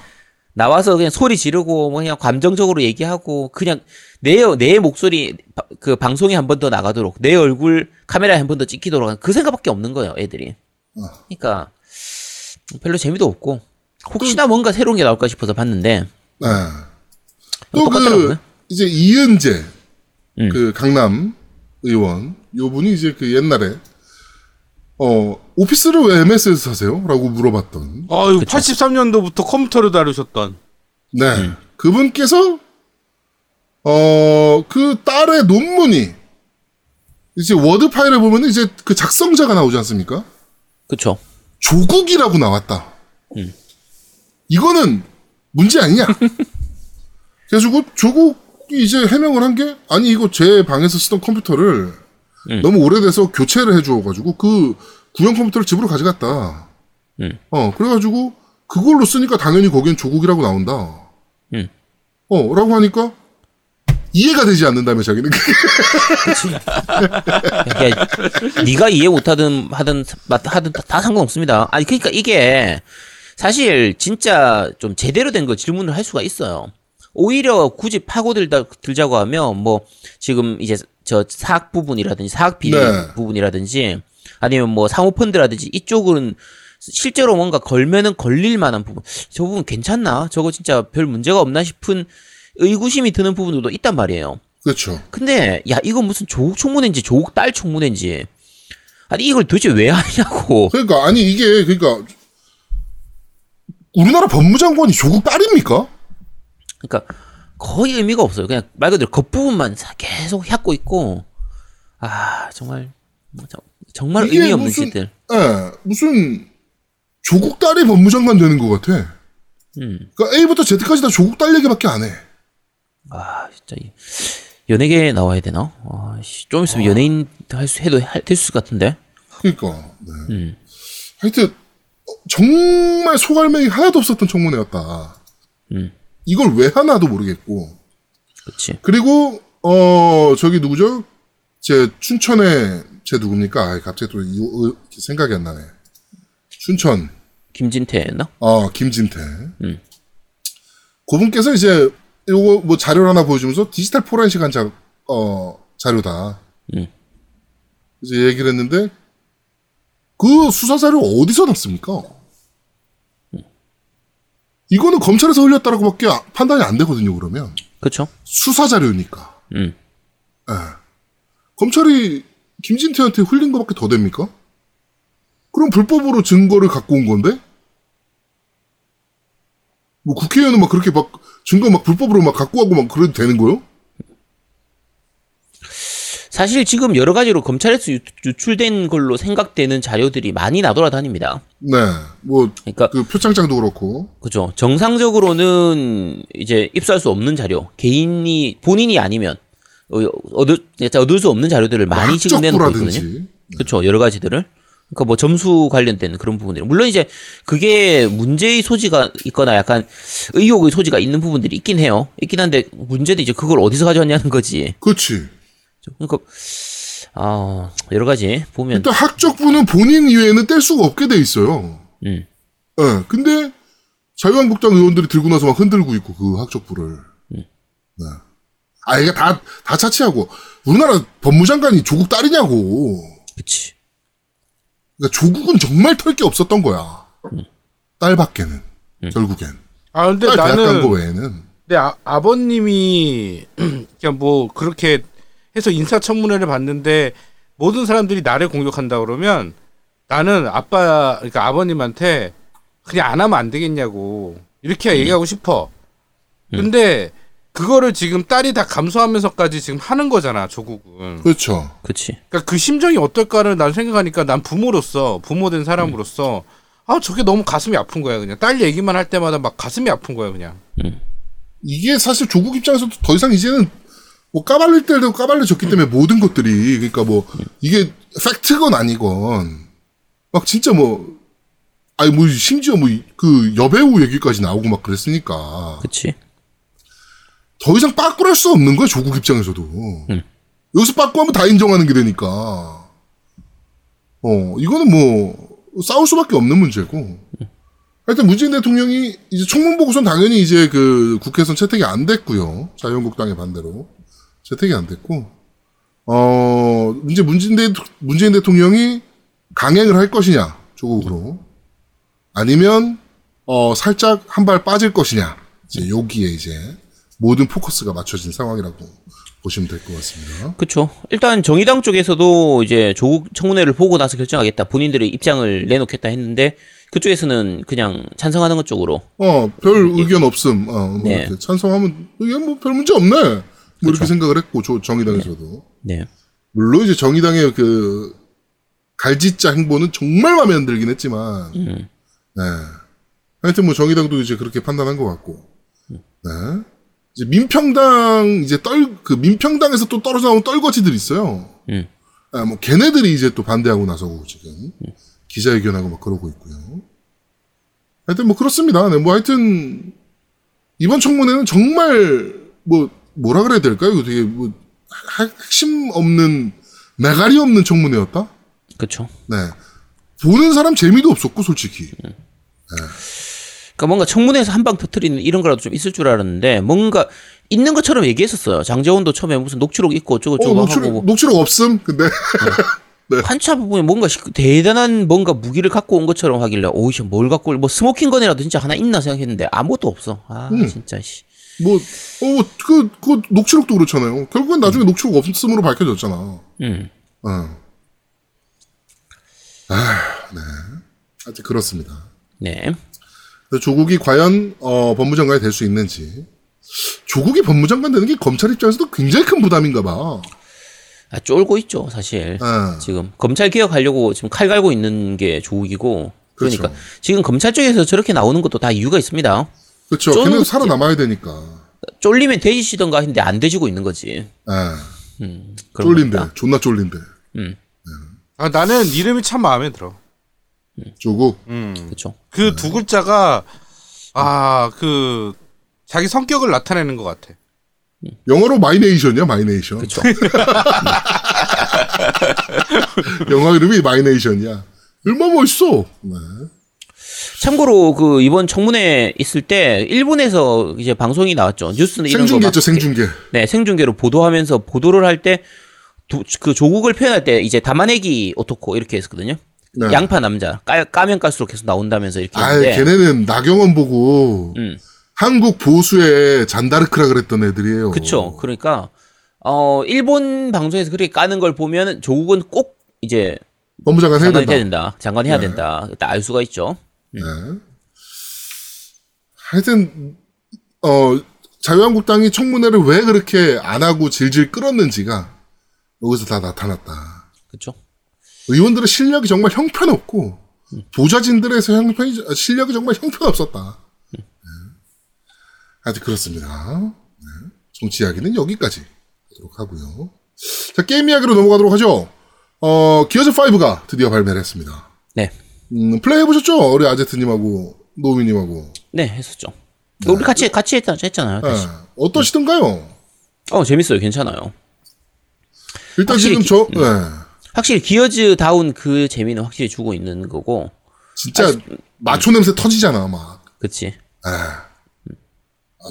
나와서 그냥 소리 지르고 뭐 그냥 감정적으로 얘기하고 그냥 내내 목소리 바- 그 방송에 한 번 더 나가도록 내 얼굴 카메라에 한 번 더 찍히도록 하는 그 생각밖에 없는 거예요, 애들이. 그러니까 별로 재미도 없고 혹시나 뭔가 새로운 게 나올까 싶어서 봤는데 네. 또그 똑같더라고요. 이제 이은재 음. 그 강남 의원 요 분이 이제 그 옛날에 어 오피스를 왜 MS에서 사세요?라고 물어봤던 아유 83년도부터 컴퓨터를 다루셨던 네 음. 그분께서 어 그 딸의 논문이 이제 워드 파일에 보면 이제 그 작성자가 나오지 않습니까? 그쵸? 조국이라고 나왔다. 음. 이거는 문제 아니냐? 그래가지고 조국이 이제 해명을 한 게 아니 이거 제 방에서 쓰던 컴퓨터를 음. 너무 오래돼서 교체를 해줘가지고 그 구형 컴퓨터를 집으로 가져갔다. 음. 어 그래가지고 그걸로 쓰니까 당연히 거기엔 조국이라고 나온다. 음. 어라고 하니까 이해가 되지 않는다며 자기는 그러니까 네가 이해 못하든 하든 맞- 하든 다, 다 상관없습니다. 아니 그러니까 이게 사실 진짜 좀 제대로 된 거 질문을 할 수가 있어요. 오히려 굳이 파고들다 들자고 하면 뭐 지금 이제 저 사학 부분이라든지 사학 비리 네. 부분이라든지 아니면 뭐 사모펀드라든지 이쪽은 실제로 뭔가 걸면은 걸릴 만한 부분 저 부분 괜찮나 저거 진짜 별 문제가 없나 싶은 의구심이 드는 부분들도 있단 말이에요. 그렇죠. 근데 야 이거 무슨 조국 총무인지 조국 딸 총무인지 아니 이걸 도대체 왜 하냐고 그러니까 아니 이게 그러니까 우리나라 법무장관이 조국 딸입니까? 그러니까 거의 의미가 없어요 그냥 말 그대로 겉부분만 사- 계속 핥고 있고 아 정말 뭐 정- 정말 의미 없는 무슨- 짓들 예, 무슨 조국 딸이 법무장관 되는 것 같아. 음. 그러니까 A부터 Z까지 다 조국 딸 얘기밖에 안 해. 아 진짜 이 연예계에 나와야 되나 아, 씨, 좀 있으면 연예인 할 수 해도 될수 같은데 그러니까. 네. 음. 하여튼 어, 정말 소갈맹이 하나도 없었던 청문회였다. 음. 이걸 왜 하나도 모르겠고. 그렇지 그리고 어 저기 누구죠? 제 춘천에 제 누굽니까? 아, 갑자기 또 이- 어, 생각이 안 나네. 춘천 김진태였나 어, 김진태. 음. 그분께서 이제 요거 뭐 자료를 하나 보여주면서 디지털 포렌식 한 자, 어, 자료다. 음. 이제 얘기를 했는데 그 수사 자료 어디서 났습니까? 이거는 검찰에서 흘렸다라고밖에 아- 판단이 안 되거든요. 그러면 그렇죠 수사 자료니까. 음 예. 검찰이 김진태한테 흘린 것밖에 더 됩니까? 그럼 불법으로 증거를 갖고 온 건데? 뭐 국회의원은 막 그렇게 막 증거 막 불법으로 막 갖고 가고 막 그래도 되는 거요? 사실 지금 여러 가지로 검찰에서 유- 유출된 걸로 생각되는 자료들이 많이 나돌아다닙니다. 네. 뭐, 그러니까 그 표창장도 그렇고. 그죠. 정상적으로는 이제 입수할 수 없는 자료, 개인이 본인이 아니면 어, 얻을 얻을 수 없는 자료들을 많이 지금 내놓고 있거든요. 그렇죠. 여러 가지들을. 그러니까 뭐 점수 관련된 그런 부분들. 물론 이제 그게 문제의 소지가 있거나 약간 의혹의 소지가 있는 부분들이 있긴 해요. 있긴 한데 문제는 이제 그걸 어디서 가져왔냐는 거지. 그렇지. 그러니까 아 여러 가지 보면 일단 학적부는 본인 이외에는 뗄 수가 없게 돼 있어요. 음. 예. 근데 자유한국당 의원들이 들고 나서 막 흔들고 있고 그 학적부를. 네. 아 이게 다 다 차치하고 우리나라 법무장관이 조국 딸이냐고. 그치. 그러니까 조국은 정말 털 게 없었던 거야. 딸밖에는 결국엔 아 근데 딸 대학 간 나는 거 외에는 내 아, 아버님이 그냥 뭐 그렇게 해서 인사청문회를 봤는데 모든 사람들이 나를 공격한다 그러면 나는 아빠 그러니까 아버님한테 그냥 안 하면 안 되겠냐고 이렇게 얘기하고 싶어. 근데 그거를 지금 딸이 다 감수하면서까지 지금 하는 거잖아 조국은. 그렇죠. 그치. 그러니까 그 심정이 어떨까를 난 생각하니까 난 부모로서 부모된 사람으로서 아 저게 너무 가슴이 아픈 거야 그냥 딸 얘기만 할 때마다 막 가슴이 아픈 거야 그냥. 이게 사실 조국 입장에서도 더 이상 이제는 뭐 까발릴 때도 까발려졌기 때문에 모든 것들이 그러니까 뭐 이게 팩트건 아니건 막 진짜 뭐 아니 뭐 심지어 뭐 그 여배우 얘기까지 나오고 막 그랬으니까. 그치. 더 이상 빠꾸할 수 없는 거야 조국 입장에서도. 여기서 빠꾸하면 다 인정하는 게 되니까. 어 이거는 뭐 싸울 수밖에 없는 문제고. 하여튼 문재인 대통령이 이제 총문 보고서는 당연히 이제 그 국회에선 채택이 안 됐고요. 자유한국당의 반대로 채택이 안 됐고 어 이제 문재인, 대, 문재인 대통령이 강행을 할 것이냐 조국으로 아니면 어 살짝 한 발 빠질 것이냐 이제 여기에 이제 모든 포커스가 맞춰진 상황이라고 보시면 될 것 같습니다. 그쵸. 일단 정의당 쪽에서도 이제 조국 청문회를 보고 나서 결정하겠다. 본인들의 입장을 내놓겠다 했는데 그쪽에서는 그냥 찬성하는 것 쪽으로. 어, 별 의견 없음. 어, 뭐 네. 찬성하면 이게 뭐 별 문제 없네. 뭐 이렇게 생각을 했고 조- 정의당에서도 네. 물론 이제 정의당의 그 갈짓자 행보는 정말 마음에 안 들긴 했지만, 음. 네. 하여튼 뭐 정의당도 이제 그렇게 판단한 것 같고, 네. 이제 민평당 이제 떨 그 민평당에서 또 떨어져 나온 떨거지들 있어요. 음. 아, 뭐 걔네들이 이제 또 반대하고 나서고 지금 기자회견하고 막 그러고 있고요. 하여튼 뭐 그렇습니다. 네, 뭐 하여튼 이번 청문회는 정말 뭐 뭐라 그래야 될까요? 이거 되게 뭐 하- 핵심 없는 메가리 없는 청문회였다. 그쵸. 네. 보는 사람 재미도 없었고 솔직히. 그러니까 뭔가 청문회에서 한방 터트리는 이런 거라도 좀 있을 줄 알았는데 뭔가 있는 것처럼 얘기했었어요. 장제원도 처음에 무슨 녹취록 있고 어쩌고 어, 저쩌고 하고 녹취록, 뭐 녹취록 없음. 근데 한참 부분에 뭔가 시- 대단한 뭔가 무기를 갖고 온 것처럼 하길래 오이씨 뭘 갖고 올- 뭐 smoking gun이라도 진짜 하나 있나 생각했는데 아무것도 없어. 아 음. 진짜 씨. 뭐, 어, 그, 그, 녹취록도 그렇잖아요. 결국엔 나중에 녹취록 없음으로 밝혀졌잖아. 음. 어. 아, 네. 하여튼 그렇습니다. 네. 조국이 과연, 어, 법무장관이 될 수 있는지. 조국이 법무장관 되는 게 검찰 입장에서도 굉장히 큰 부담인가 봐. 아, 쫄고 있죠 사실. 아, 지금 검찰 개혁하려고 지금 칼 갈고 있는 게 조국이고 그러니까 그렇죠. 지금 검찰 쪽에서 저렇게 나오는 것도 다 이유가 있습니다. 그렇죠. 쫄- 걔는 살아남아야 되니까. 쫄리면 뒈지시던가 했는데 안 뒈지고 있는 거지. 아, 그런 쫄린데. 겁니다. 존나 쫄린데. 아, 나는 이름이 참 마음에 들어. 조국. 음. 그렇죠. 그 두 글자가 아 그 자기 성격을 나타내는 것 같아. 영어로 my nation이야, my nation. 그렇죠. 영어 이름이 my nation이야. 얼마나 멋있어. 네. 참고로 그 이번 청문회 있을 때 일본에서 이제 방송이 나왔죠. 뉴스는 이런 생중계죠, 생중계. 네, 생중계로 보도하면서 보도를 할 때 그 조국을 표현할 때 이제 담아내기 오토코 이렇게 했었거든요. 네. 양파 남자 까, 까면 깔수록 계속 나온다면서 이렇게 아, 했는데 걔네는 나경원 보고 음. 한국 보수의 잔다르크라 그랬던 애들이에요. 그쵸. 그러니까 어 일본 방송에서 그렇게 까는 걸 보면 조국은 꼭 이제 법무장관 해야 된다. 장관 해야 네. 된다. 알 수가 있죠. 네. 하여튼 어 자유한국당이 청문회를 왜 그렇게 안 하고 질질 끌었는지가 여기서 다 나타났다. 그렇죠. 의원들의 실력이 정말 형편없고 보좌진들에서 형편이 실력이 정말 형편없었다. 네. 하여튼 그렇습니다. 네. 정치 이야기는 여기까지 하도록 하고요. 자 게임 이야기로 넘어가도록 하죠. 어 기어즈 5가 드디어 발매를 했습니다. 네. 음, 플레이 해보셨죠? 우리 아제트님하고 노우미님하고. 네, 했었죠. 우리 같이 같이 했다 했잖아요. 네. 어떠시던가요? 어, 재밌어요. 괜찮아요. 일단 확실히 지금 저, 기- 네. 확실히 기어즈 다운 그 재미는 확실히 주고 있는 거고. 진짜 마초 냄새 터지잖아, 막. 그치. 아,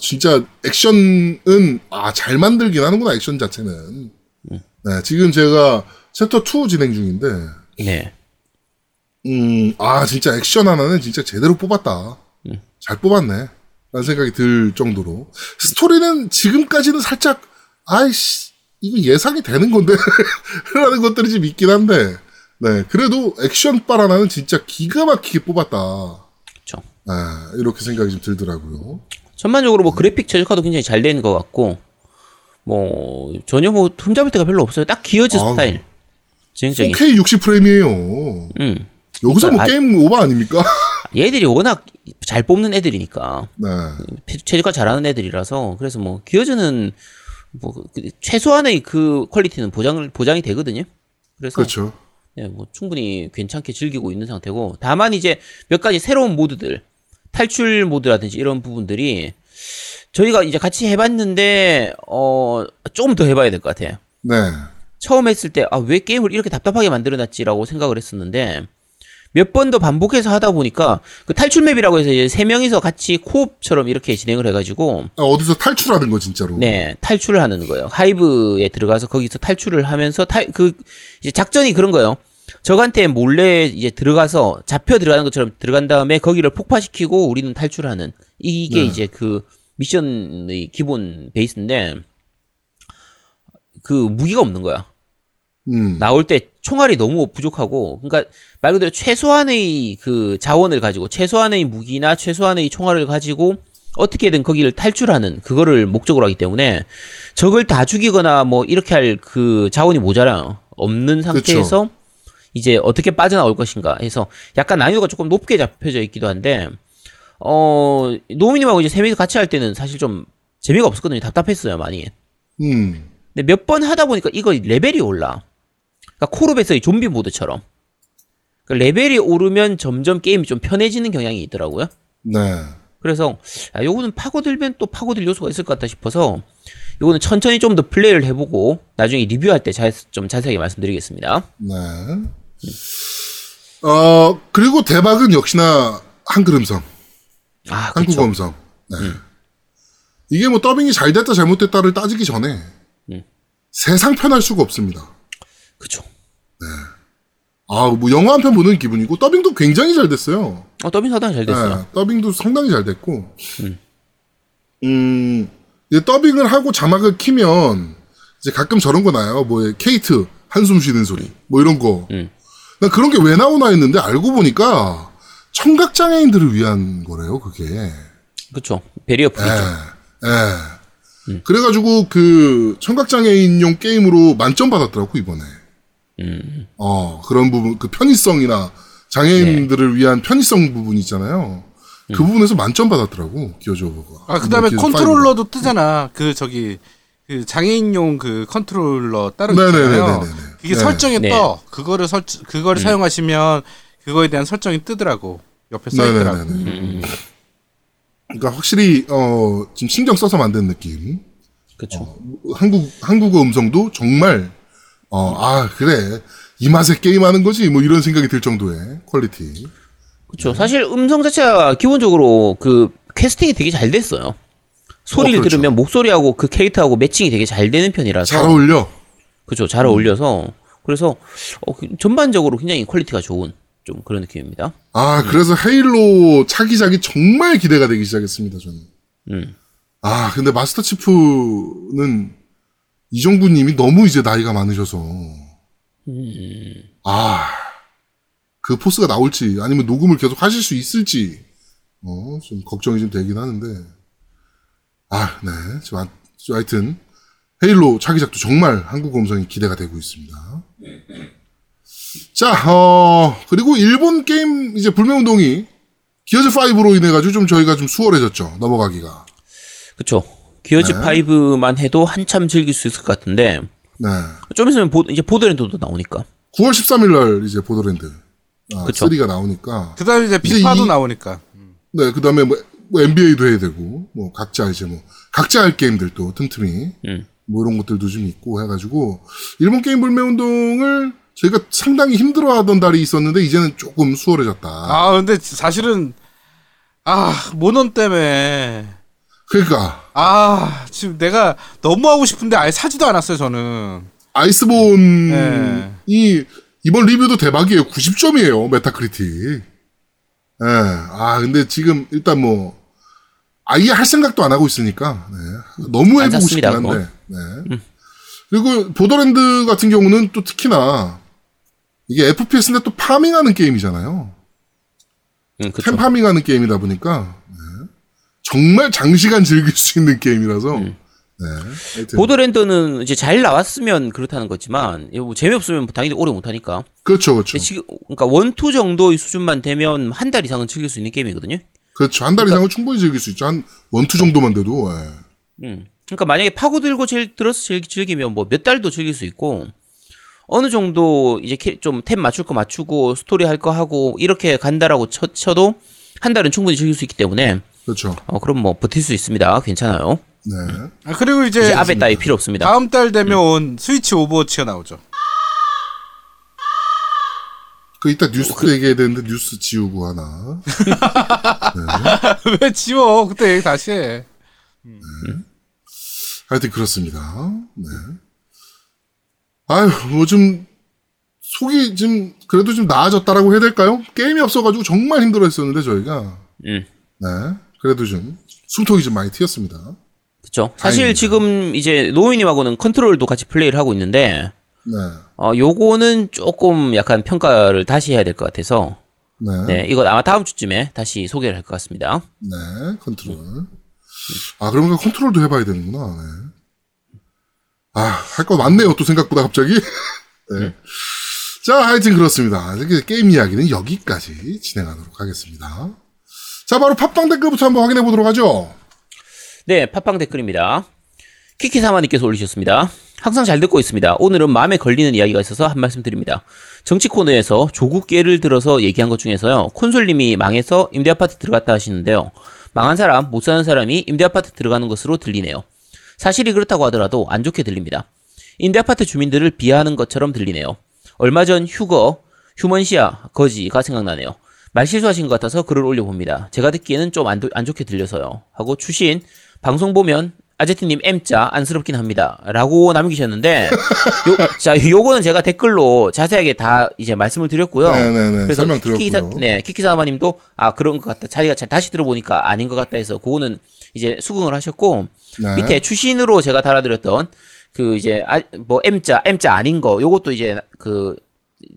진짜 액션은 아 잘 만들긴 하는구나 액션 자체는. 네, 지금 제가 챕터 2 진행 중인데, 네. 음, 아 진짜 액션 하나는 진짜 제대로 뽑았다. 잘 뽑았네. 라는 생각이 들 정도로 스토리는 지금까지는 살짝 아이씨 이거 예상이 되는 건데 라는 것들이 좀 있긴 한데 네 그래도 액션 빨 하나는 진짜 기가 막히게 뽑았다. 그쵸. 아, 이렇게 생각이 좀 들더라고요. 전반적으로 뭐 그래픽 최적화도 굉장히 잘된것 같고 뭐 전혀 뭐 흠잡을 데가 별로 없어요. 딱 기어즈 아우. 스타일. 전형적인. 4K 60프레임이에요. 음. 여기서 뭐 그러니까 아- 게임 오버 아닙니까? 얘들이 워낙 잘 뽑는 애들이니까 네. 최적화 잘하는 애들이라서 그래서 뭐 기어즈는 뭐 그- 최소한의 그 퀄리티는 보장을 보장이 되거든요. 그래서 그렇죠. 예, 뭐 충분히 괜찮게 즐기고 있는 상태고 다만 이제 몇 가지 새로운 모드들 탈출 모드라든지 이런 부분들이 저희가 이제 같이 해봤는데 어 조금 더 해봐야 될 것 같아요. 네. 처음 했을 때 아 왜 게임을 이렇게 답답하게 만들어놨지라고 생각을 했었는데 몇 번 더 반복해서 하다 보니까 그 탈출 맵이라고 해서 이제 세 명이서 같이 코옵처럼 이렇게 진행을 해가지고 아, 어디서 탈출하는 거 진짜로. 네, 탈출을 하는 거예요. 하이브에 들어가서 거기서 탈출을 하면서 탈, 그, 이제 작전이 그런 거예요. 적한테 몰래 이제 들어가서 잡혀 들어가는 것처럼 들어간 다음에 거기를 폭파시키고 우리는 탈출하는. 이게 네. 이제 그 미션의 기본 베이스인데 그 무기가 없는 거야. 음. 나올 때 총알이 너무 부족하고 그러니까 말 그대로 최소한의 그 자원을 가지고 최소한의 무기나 최소한의 총알을 가지고 어떻게든 거기를 탈출하는 그거를 목적으로 하기 때문에 적을 다 죽이거나 뭐 이렇게 할 그 자원이 모자라요. 없는 상태에서 이제 어떻게 빠져나올 것인가 해서 약간 난이도가 조금 높게 잡혀져 있기도 한데 어 노미님하고 이제 세 명이서 같이 할 때는 사실 좀 재미가 없었거든요. 답답했어요 많이. 음. 근데 몇 번 하다 보니까 이거 레벨이 올라. 그러니까 콜옵에서의 좀비 모드처럼. 그러니까 레벨이 오르면 점점 게임이 좀 편해지는 경향이 있더라고요. 네. 그래서 아, 요거는 파고들면 또 파고들 요소가 있을 것 같다 싶어서 요거는 천천히 좀 더 플레이를 해보고 나중에 리뷰할 때 좀 자세하게 말씀드리겠습니다. 네. 어, 그리고 대박은 역시나 한글 음성, 아, 한국어 그렇죠. 음성. 네. 이게 뭐 더빙이 잘 됐다 잘못됐다를 따지기 전에 음. 세상 편할 수가 없습니다. 그 쵸. 아, 뭐 영화 한 편 보는 기분이고 더빙도 굉장히 잘 됐어요. 어, 더빙 상당히 잘 됐어요. 네, 더빙도 상당히 잘 됐고, 음, 이제 더빙을 하고 자막을 키면 이제 가끔 저런 거 나요. 뭐 케이트 한숨 쉬는 소리, 뭐 이런 거. 음. 나 그런 게 왜 나오나 했는데 알고 보니까 청각 장애인들을 위한 거래요. 그게. 그쵸. 베리어 예, 프리죠. 예. 그래가지고 그 청각 장애인용 게임으로 만점 받았더라고 이번에. 음. 어, 그런 부분, 그 편의성이나 장애인들을 위한 편의성 부분 있잖아요. 그 부분에서 만점 받았더라고, 기어즈 오브 워가. 아 그다음에 컨트롤러도 뜨잖아. 그 저기 그 장애인용 그 컨트롤러 따로 네네네네네. 있잖아요. 그게 네. 설정에 네. 떠. 그거를 설 그거를 사용하시면 그거에 대한 설정이 뜨더라고. 옆에 써 있더라고. 네네네네. 음. 그러니까 확실히, 어, 지금 신경 써서 만든 느낌. 그쵸. 한국, 한국어 음성도 정말, 어, 아, 그래. 이 맛에 게임하는 거지. 뭐 이런 생각이 들 정도의 퀄리티. 그쵸. 사실 음성 자체가 기본적으로 그 캐스팅이 되게 잘 됐어요. 소리를 어, 그렇죠. 들으면 목소리하고 그 캐릭터하고 매칭이 되게 잘 되는 편이라서. 잘 어울려. 그죠. 잘 어울려서. 그래서 어, 그 전반적으로 굉장히 퀄리티가 좋은 좀 그런 느낌입니다. 아, 그래서 헤일로 차기작이 정말 기대가 되기 시작했습니다, 저는. 음. 아, 근데 마스터 치프는 이정부 님이 너무 이제 나이가 많으셔서. 아, 그 포스가 나올지, 아니면 녹음을 계속 하실 수 있을지, 어, 좀 걱정이 좀 되긴 하는데. 아, 네. 저, 하- 저 하여튼, 헤일로 차기작도 정말 한국 음성이 기대가 되고 있습니다. 자, 어, 그리고 일본 게임, 이제 불매운동이 기어즈5로 인해가지고 좀 저희가 좀 수월해졌죠. 넘어가기가. 그쵸. 기어즈 네. 5만 해도 한참 즐길 수 있을 것 같은데 네. 좀 있으면 보, 이제 보드랜드도 나오니까. 9월 13일 날 이제 보더랜드 아, 그쵸. 3가 나오니까 그다음에 이제 피파도 이- 나오니까. 네 그다음에 뭐, 뭐 NBA도 해야 되고 뭐 각자 이제 뭐 각자 할 게임들도 틈틈이 음. 뭐 이런 것들도 좀 있고 해가지고 일본 게임 불매 운동을 저희가 상당히 힘들어하던 달이 있었는데 이제는 조금 수월해졌다. 아 근데 사실은 아 모넌 때문에 그러니까 아 지금 내가 너무 하고 싶은데 아예 사지도 않았어요 저는. 아이스본이 네. 이번 리뷰도 대박이에요. 90점이에요 메타크리틱. 예. 아 근데 지금 일단 뭐 아예 할 생각도 안 하고 있으니까 네. 너무 안 해보고 싶긴 한데. 네. 그리고 보더랜드 같은 경우는 또 특히나 이게 FPS인데 또 farming하는 게임이잖아요. 음, 그쵸. 템farming하는 게임이다 보니까 네. 정말 장시간 즐길 수 있는 게임이라서 음. 네. 보더랜드는 이제 잘 나왔으면 그렇다는 거지만 뭐 재미없으면 당연히 오래 못하니까. 그렇죠, 그렇죠, 지금 그러니까 one two 정도의 수준만 되면 한 달 이상은 즐길 수 있는 게임이거든요. 그렇죠. 한 달 이상은 충분히 즐길 수 있죠. 한 one two 정도만 돼도 예. 음. 그러니까 만약에 파고들고 즐, 들어서 즐, 즐기 면 뭐 몇 달도 즐길 수 있고 어느 정도 이제 좀 템 맞출 거 맞추고 스토리 할 거 하고 이렇게 간다라고 쳐, 쳐도 한 달은 충분히 즐길 수 있기 때문에 그렇죠. 어 그럼 뭐 버틸 수 있습니다. 괜찮아요. 네. 아, 그리고 이제 이제 아베 따위 필요 없습니다. 다음 달 되면 온 스위치 오버워치가 나오죠. 그 이따 뉴스 얘기해야 되는데 뉴스 지우고 하나. 왜 지워? 그때 얘기 다시 해. 하여튼 그렇습니다. 네. 아유, 뭐좀 속이 좀 그래도 좀 나아졌다라고 해야 될까요? 게임이 없어가지고 정말 힘들어했었는데 저희가 음. 네 그래도 좀 숨통이 좀 많이 트였습니다. 그렇죠. 사실. 지금 이제 노인님하고는 컨트롤도 같이 플레이를 하고 있는데 네, 어 요거는 조금 약간 평가를 다시 해야 될 것 같아서 네, 네 이거 아마 다음 주쯤에 다시 소개를 할 것 같습니다. 네, 컨트롤. 아 그러니까 컨트롤도 해봐야 되는구나. 네. 아 할 거 많네요. 또 생각보다 갑자기. 네. 자, 하여튼 그렇습니다. 게임 이야기는 여기까지 진행하도록 하겠습니다. 자, 바로 팟빵 댓글부터 한번 확인해 보도록 하죠. 네, 팟빵 댓글입니다. 키키사마님께서 올리셨습니다. 항상 잘 듣고 있습니다. 오늘은 마음에 걸리는 이야기가 있어서 한 말씀 드립니다. 정치 코너에서 조국 예를 들어서 얘기한 것 중에서요. 콘솔님이 망해서 임대 아파트 들어갔다 하시는데요. 망한 사람, 못 사는 사람이 임대 아파트 들어가는 것으로 들리네요. 사실이 그렇다고 하더라도 안 좋게 들립니다. 임대 아파트 주민들을 비하하는 것처럼 들리네요. 얼마 전 휴거, 휴먼시아, 거지가 생각나네요. 말 실수하신 것 같아서 글을 올려봅니다. 제가 듣기에는 좀 안 안 좋게 들려서요. 하고 추신 방송 보면 아제트님 M자 안쓰럽긴 합니다. 라고 남기셨는데 요, 자 요거는 제가 댓글로 자세하게 다 이제 말씀을 드렸고요. 네네네, 설명 키키사, 드렸고요. 네, 키키사마님도 아 그런 것 같다. 자기가 자- 다시 들어보니까 아닌 것 같다 해서 그거는 이제 수긍을 하셨고 네. 밑에 추신으로 제가 달아드렸던 그 이제 아, 뭐 M자 M자 아닌 거 요것도 이제 그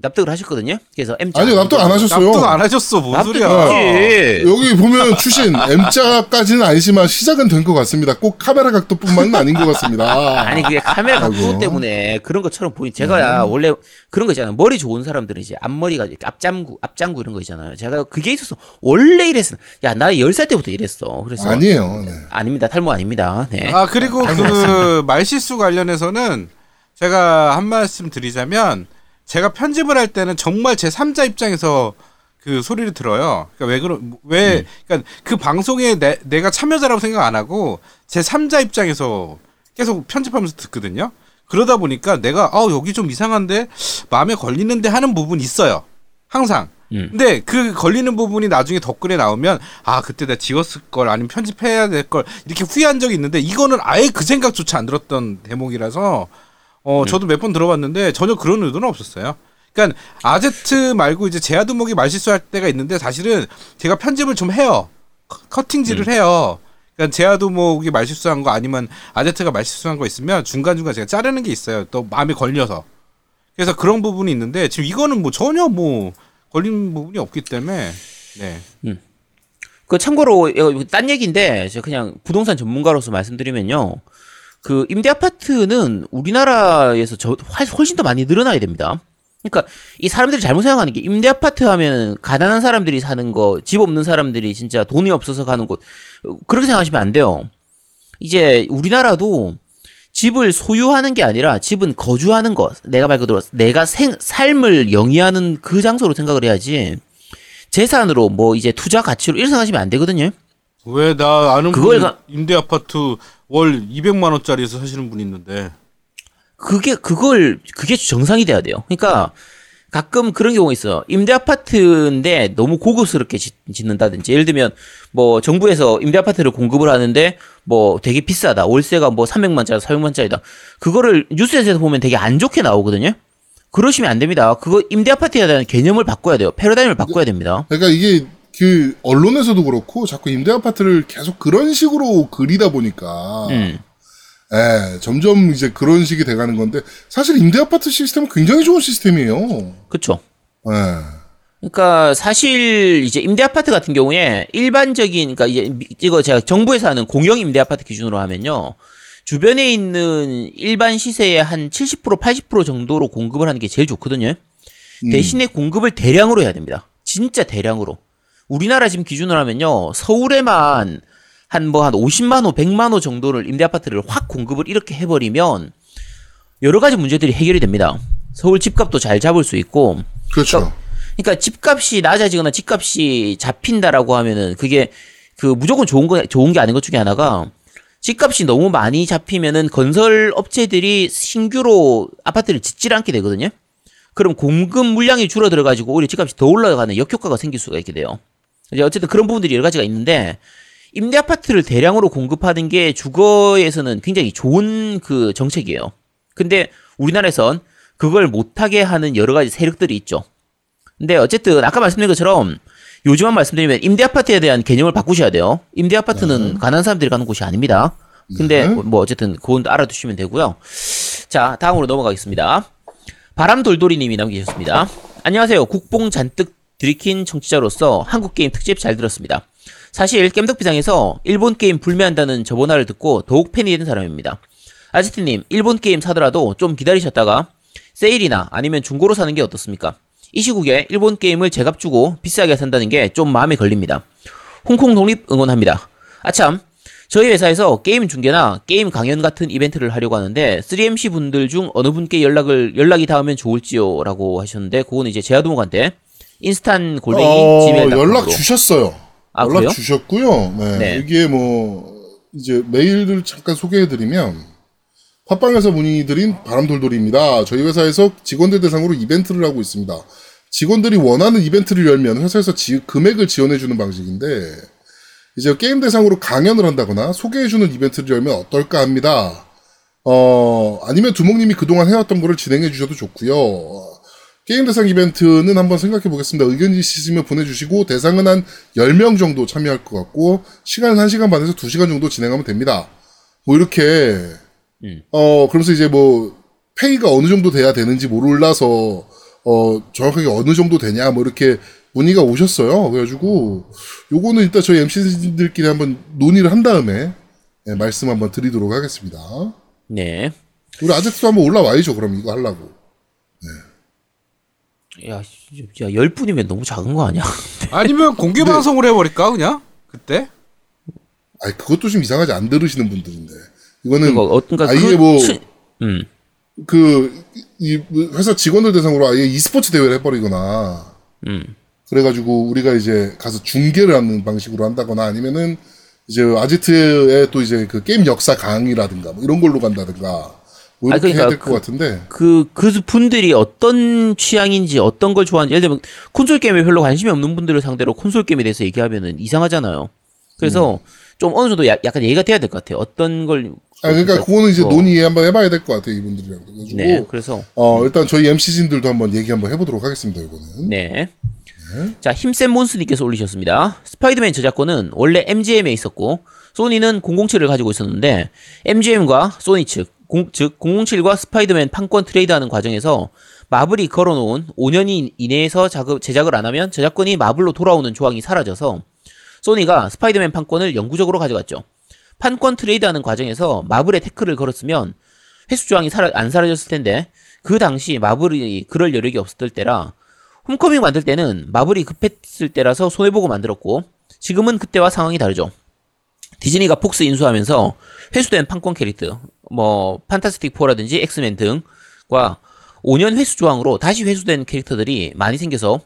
납득을 하셨거든요. 그래서 M자 아니요, 납득 안 하셨어요. 납득 안 하셨어. 뭔 소리야. 납득이지. 여기 보면 추신 M자까지는 아니지만 시작은 된 것 같습니다. 꼭 카메라 각도뿐만은 아닌 것 같습니다. 아니 그게 카메라 각도 아이고. 때문에 그런 것처럼 보인 제가 원래 그런 거 있잖아요 머리 좋은 사람들은 이제 앞머리가 앞장구 앞장구 이런 거 있잖아요 제가 그게 있어서 원래 이랬어 야나 10살 때부터 이랬어 그래서 아니에요. 네. 아닙니다 탈모 아닙니다 네 아 그리고 그 말실수 관련해서는 제가 한 말씀 드리자면 제가 편집을 할 때는 정말 제 3자 입장에서 그 소리를 들어요. 그러니까 왜 그런 왜 그러니까 그 방송에 내, 내가 참여자라고 생각 안 하고 제 3자 입장에서 계속 편집하면서 듣거든요. 그러다 보니까 내가 아 여기 좀 이상한데 마음에 걸리는데 하는 부분이 있어요. 항상. 음. 근데 그 걸리는 부분이 나중에 댓글에 나오면 아 그때 내가 지웠을 걸 아니면 편집해야 될 걸 이렇게 후회한 적이 있는데 이거는 아예 그 생각조차 안 들었던 대목이라서 어 저도 몇 번 들어봤는데 전혀 그런 의도는 없었어요. 그러니까 아제트 말고 이제 제아 두목이 말실수할 때가 있는데 사실은 제가 편집을 좀 해요. 커- 커팅질을 해요. 그러니까 제아 두목이 말실수한 거 아니면 아제트가 말실수한 거 있으면 중간 중간 제가 자르는 게 있어요. 또 마음에 걸려서. 그래서 그런 부분이 있는데 지금 이거는 뭐 전혀 뭐 걸린 부분이 없기 때문에 네. 그 참고로 딴 얘기인데 제가 그냥 부동산 전문가로서 말씀드리면요. 그 임대 아파트는 우리나라에서 저 훨- 훨씬 더 많이 늘어나야 됩니다. 그러니까 이 사람들이 잘못 생각하는 게 임대 아파트 하면 가난한 사람들이 사는 거, 집 없는 사람들이 진짜 돈이 없어서 가는 곳 어, 그렇게 생각하시면 안 돼요. 이제 우리나라도 집을 소유하는 게 아니라 집은 거주하는 것. 내가 말 그대로 내가 생, 삶을 영위하는 그 장소로 생각을 해야지. 재산으로 뭐 이제 투자 가치로 이렇게 생각하시면 안 되거든요. 왜 나 아는 그걸 분 가- 임대 아파트 월 200만 원짜리에서 사시는 분 있는데 그게 그걸 그게 정상이 돼야 돼요. 그러니까 가끔 그런 경우가 있어요. 임대 아파트인데 너무 고급스럽게 짓, 짓는다든지 예를 들면 뭐 정부에서 임대 아파트를 공급을 하는데 뭐 되게 비싸다. 월세가 뭐 300만짜리, 400만짜리다. 그거를 뉴스에서 보면 되게 안 좋게 나오거든요. 그러시면 안 됩니다. 그거 임대 아파트에 대한 개념을 바꿔야 돼요. 패러다임을 바꿔야 됩니다. 그러니까 이게 그 언론에서도 그렇고 자꾸 임대 아파트를 계속 그런 식으로 그리다 보니까 음. 예, 점점 이제 그런 식이 돼가는 건데 사실 임대 아파트 시스템은 굉장히 좋은 시스템이에요. 그렇죠. 예. 그러니까 사실 이제 임대 아파트 같은 경우에 일반적인 그러니까 이제 미- 이거 제가 정부에서 하는 공영 임대 아파트 기준으로 하면요. 주변에 있는 일반 시세의 한 70% 80% 정도로 공급을 하는 게 제일 좋거든요. 음. 대신에 공급을 대량으로 해야 됩니다. 진짜 대량으로. 우리나라 지금 기준으로 하면요. 서울에만 한 뭐한 50만 호, 100만 호 정도를 임대 아파트를 확 공급을 이렇게 해 버리면 여러 가지 문제들이 해결이 됩니다. 서울 집값도 잘 잡을 수 있고 그렇죠. 그러니까 집값이 낮아지거나 집값이 잡힌다라고 하면은 그게 그 무조건 좋은 거 좋은 게 아닌 것 중에 하나가 집값이 너무 많이 잡히면은 건설 업체들이 신규로 아파트를 짓질 않게 되거든요. 그럼 공급 물량이 줄어들어 가지고 오히려 집값이 더 올라가는 역효과가 생길 수가 있게 돼요. 이제 어쨌든 그런 부분들이 여러 가지가 있는데 임대 아파트를 대량으로 공급하는 게 주거에서는 굉장히 좋은 그 정책이에요. 근데 우리나라에선 그걸 못하게 하는 여러 가지 세력들이 있죠. 근데 어쨌든 아까 말씀드린 것처럼 요즘만 말씀드리면 임대 아파트에 대한 개념을 바꾸셔야 돼요. 임대 아파트는 가난한 사람들이 가는 곳이 아닙니다. 근데 네. 뭐 어쨌든 그건 알아두시면 되고요. 자, 다음으로 넘어가겠습니다. 바람돌돌이님이 남기셨습니다. 안녕하세요. 국뽕 잔뜩 들이킨 청취자로서 한국 게임 특집 잘 들었습니다. 사실 겜덕비상에서 일본 게임 불매한다는 저번화를 듣고 더욱 팬이 된 사람입니다. 아지트님, 일본 게임 사더라도 좀 기다리셨다가 세일이나 아니면 중고로 사는 게 어떻습니까? 이 시국에 일본 게임을 제값 주고 비싸게 산다는 게 좀 마음에 걸립니다. 홍콩 독립 응원합니다. 아참, 저희 회사에서 게임 중계나 게임 강연 같은 이벤트를 하려고 하는데 3MC 분들 중 어느 분께 연락을 연락이 닿으면 좋을지요라고 하셨는데 그거는 이제 제아도목한테 인스탄 골뱅이 어, 지메일 연락 주셨어요. 아, 연락 그래요? 주셨고요. 네. 네. 이게 뭐 이제 메일을 잠깐 소개해드리면 팟빵에서 문의드린 바람돌돌입니다. 저희 회사에서 직원들 대상으로 이벤트를 하고 있습니다. 직원들이 원하는 이벤트를 열면 회사에서 지- 금액을 지원해주는 방식인데 이제 게임 대상으로 강연을 한다거나 소개해주는 이벤트를 열면 어떨까 합니다. 어, 아니면 두목님이 그동안 해왔던 거를 진행해 주셔도 좋고요. 게임 대상 이벤트는 한번 생각해 보겠습니다. 의견 있으시면 보내주시고, 대상은 한 10명 정도 참여할 것 같고, 시간은 1시간 반에서 2시간 정도 진행하면 됩니다. 뭐, 이렇게, 음. 어, 그러면서 이제 뭐, 페이가 어느 정도 돼야 되는지 몰라서, 어, 정확하게 어느 정도 되냐, 뭐, 이렇게 문의가 오셨어요. 그래가지고, 요거는 일단 저희 MC들끼리 한번 논의를 한 다음에, 예, 말씀 한번 드리도록 하겠습니다. 네. 우리 아제트도 한번 올라와야죠, 그럼 이거 하려고. 야, 씨, 야, 열 분이면 너무 작은 거 아니야? 아니면 공개 방송을 해버릴까 그냥 그때? 아니, 그것도 좀 이상하지, 안 들으시는 분들인데. 이거는, 그거 어떤가 아, 이게 뭐, 음. 그, 이, 회사 직원들 대상으로 아예 e스포츠 대회를 해버리거나, 음. 그래가지고 우리가 이제 가서 중계를 하는 방식으로 한다거나 아니면은 이제 아지트의 또 이제 그 게임 역사 강의라든가 뭐 이런 걸로 간다든가 이렇게 그러니까 해야 될것 그- 같은데 그, 그 분들이 어떤 취향인지, 어떤 걸 좋아하는지, 예를 들면, 콘솔 게임에 별로 관심이 없는 분들을 상대로 콘솔 게임에 대해서 얘기하면은 이상하잖아요. 그래서, 음. 좀 어느 정도 야- 약간 얘기가 돼야 될 것 같아요. 어떤 걸. 아 그러니까 그거는 이제 어, 논의 한번 해봐야 될 것 같아요 이분들이랑 그래가지고 네, 그래서, 어 일단 저희 MC진들도 한번 얘기 한번 해보도록 하겠습니다 이거는 네. 자, 힘센 몬스님께서 올리셨습니다. 스파이더맨 저작권은 원래 MGM에 있었고, 소니는 007을 가지고 있었는데, MGM과 소니 측, 공, 즉, 007과 스파이더맨 판권 트레이드하는 과정에서 마블이 걸어놓은 5년 이내에서 작업, 제작을 안 하면 저작권이 마블로 돌아오는 조항이 사라져서, 소니가 스파이더맨 판권을 영구적으로 가져갔죠. 판권 트레이드하는 과정에서 마블이 태클을 걸었으면 회수 조항이 사라, 안 사라졌을 텐데 그 당시 마블이 그럴 여력이 없었을 때라 홈커밍 만들 때는 마블이 급했을 때라서 손해보고 만들었고 지금은 그때와 상황이 다르죠. 디즈니가 폭스 인수하면서 회수된 판권 캐릭터 뭐 판타스틱 4라든지 엑스맨 등과 5년 회수 조항으로 다시 회수된 캐릭터들이 많이 생겨서